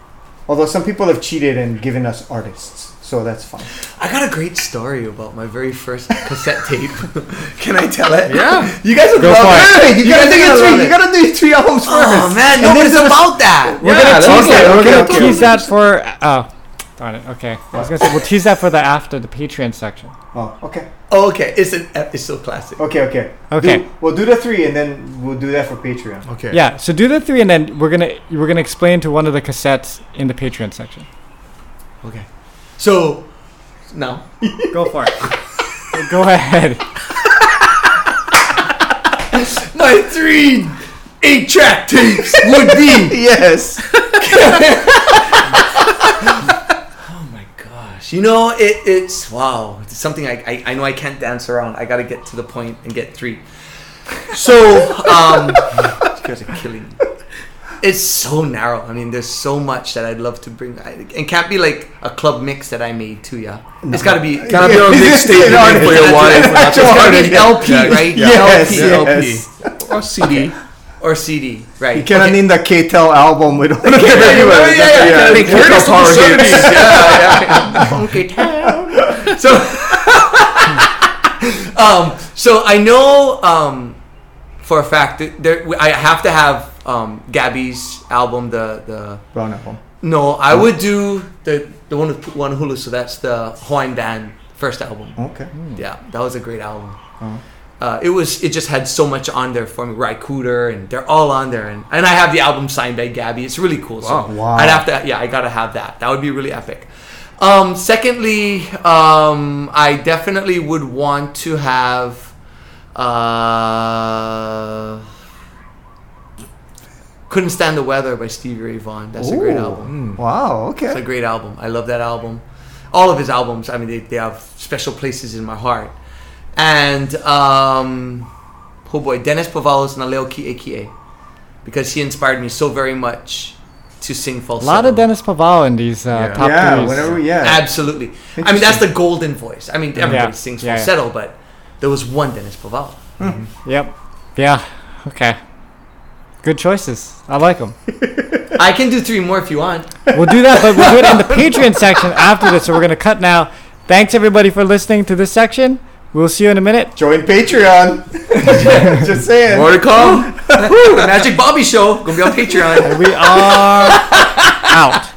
Speaker 3: Although some people have cheated and given us artists, so that's fine.
Speaker 4: I got a great story about my very first cassette tape. Can I tell it?
Speaker 2: Yeah.
Speaker 4: You guys would
Speaker 1: Go
Speaker 4: love
Speaker 1: for
Speaker 4: it.
Speaker 3: Hey, you, gotta do
Speaker 4: are gonna
Speaker 3: three.
Speaker 4: love
Speaker 3: You
Speaker 4: it.
Speaker 3: gotta do three albums oh, first.
Speaker 4: Oh man, no,
Speaker 3: And
Speaker 4: it's about that.
Speaker 1: We're
Speaker 2: Yeah,
Speaker 1: gonna
Speaker 2: that's
Speaker 1: tease that. We're gonna
Speaker 3: okay.
Speaker 1: tease that for. Oh, darn it. Okay, I was gonna say we'll tease that for the after the Patreon section.
Speaker 3: Oh, okay,
Speaker 4: Oh, okay, it's an it's so classic.
Speaker 3: okay, okay.
Speaker 1: Okay.
Speaker 3: Do- we'll do the three, and then we'll do that for Patreon.
Speaker 2: Okay.
Speaker 1: Yeah. So do the three, and then we're gonna we're gonna explain to one of the cassettes in the Patreon section.
Speaker 4: Okay, so now
Speaker 1: Go for it. Go ahead.
Speaker 4: my three eight track tapes would be
Speaker 3: Yes.
Speaker 4: My gosh! You know, it, it's wow. It's something I, I I know I can't dance around. I got to get to the point and get three. So, um, you guys are killing me. it's so narrow. I mean, there's so much that I'd love to bring. I, it can't be like a club mix that I made too. Yeah, it's got to be.
Speaker 2: Kind of be on a mixtape you for your wife.
Speaker 4: It's gotta be
Speaker 2: just-
Speaker 4: LP,
Speaker 2: Yeah,
Speaker 4: right?
Speaker 2: yeah.
Speaker 3: Yes,
Speaker 4: LP.
Speaker 3: yes.
Speaker 2: Or CD.
Speaker 4: Or CD, right?
Speaker 3: You cannot
Speaker 4: Okay.
Speaker 3: name the K-Tel album with one of
Speaker 4: Yeah,
Speaker 3: their
Speaker 4: yeah,
Speaker 3: everywhere.
Speaker 4: yeah, yeah, yeah.
Speaker 2: Like
Speaker 4: Curtis
Speaker 2: Curtis Power
Speaker 4: of the
Speaker 2: hits.
Speaker 4: 70s. Yeah, yeah. Funky town. So, um, so I know um, for a fact that there, I have to have um, Gabby's album. The the
Speaker 3: Brown album.
Speaker 4: no, I would do the the one with one Hulu. So that's the Hawaiian Band first album.
Speaker 3: Okay.
Speaker 4: Yeah, that was a great album.
Speaker 3: Uh-huh.
Speaker 4: Uh, it was. It just had so much on there for me. Ry Cooder, and they're all on there, and, and I have the album signed by Gabby. It's really cool.
Speaker 2: Wow.
Speaker 4: So
Speaker 3: Wow.
Speaker 4: I'd have to. Yeah, I gotta have that. That would be really epic. Um, secondly, um, I definitely would want to have. Uh, couldn't stand the weather by Stevie Ray Vaughan. That's a great
Speaker 3: Ooh.
Speaker 4: album.
Speaker 3: Wow. Okay.
Speaker 4: It's a great album. I love that album. All of his albums, I mean, they, they have special places in my heart. And, um, oh boy, Dennis Pavao's na Leo Ki'eki'e. Because he inspired me so very much to sing falsetto.
Speaker 1: A lot of Dennis Pavao in these uh,
Speaker 2: Yeah.
Speaker 1: top
Speaker 3: Yeah.
Speaker 1: threes.
Speaker 3: Whenever. Yeah.
Speaker 4: Absolutely. I mean, that's the golden voice. I mean, everybody
Speaker 1: Yeah.
Speaker 4: sings
Speaker 1: Yeah, yeah.
Speaker 4: falsetto, but there was one Dennis Pavao.
Speaker 1: Yep. Yeah. Okay. Good choices. I like them.
Speaker 4: I can do three more if you want.
Speaker 1: We'll do that, but we'll do it in the Patreon section after this. So we're gonna cut now. Thanks everybody for listening to this section. We'll see you in a minute.
Speaker 3: Join Patreon. Just saying.
Speaker 2: More to come.
Speaker 4: Magic Bobby Show. Gonna be on Patreon.
Speaker 1: We are out.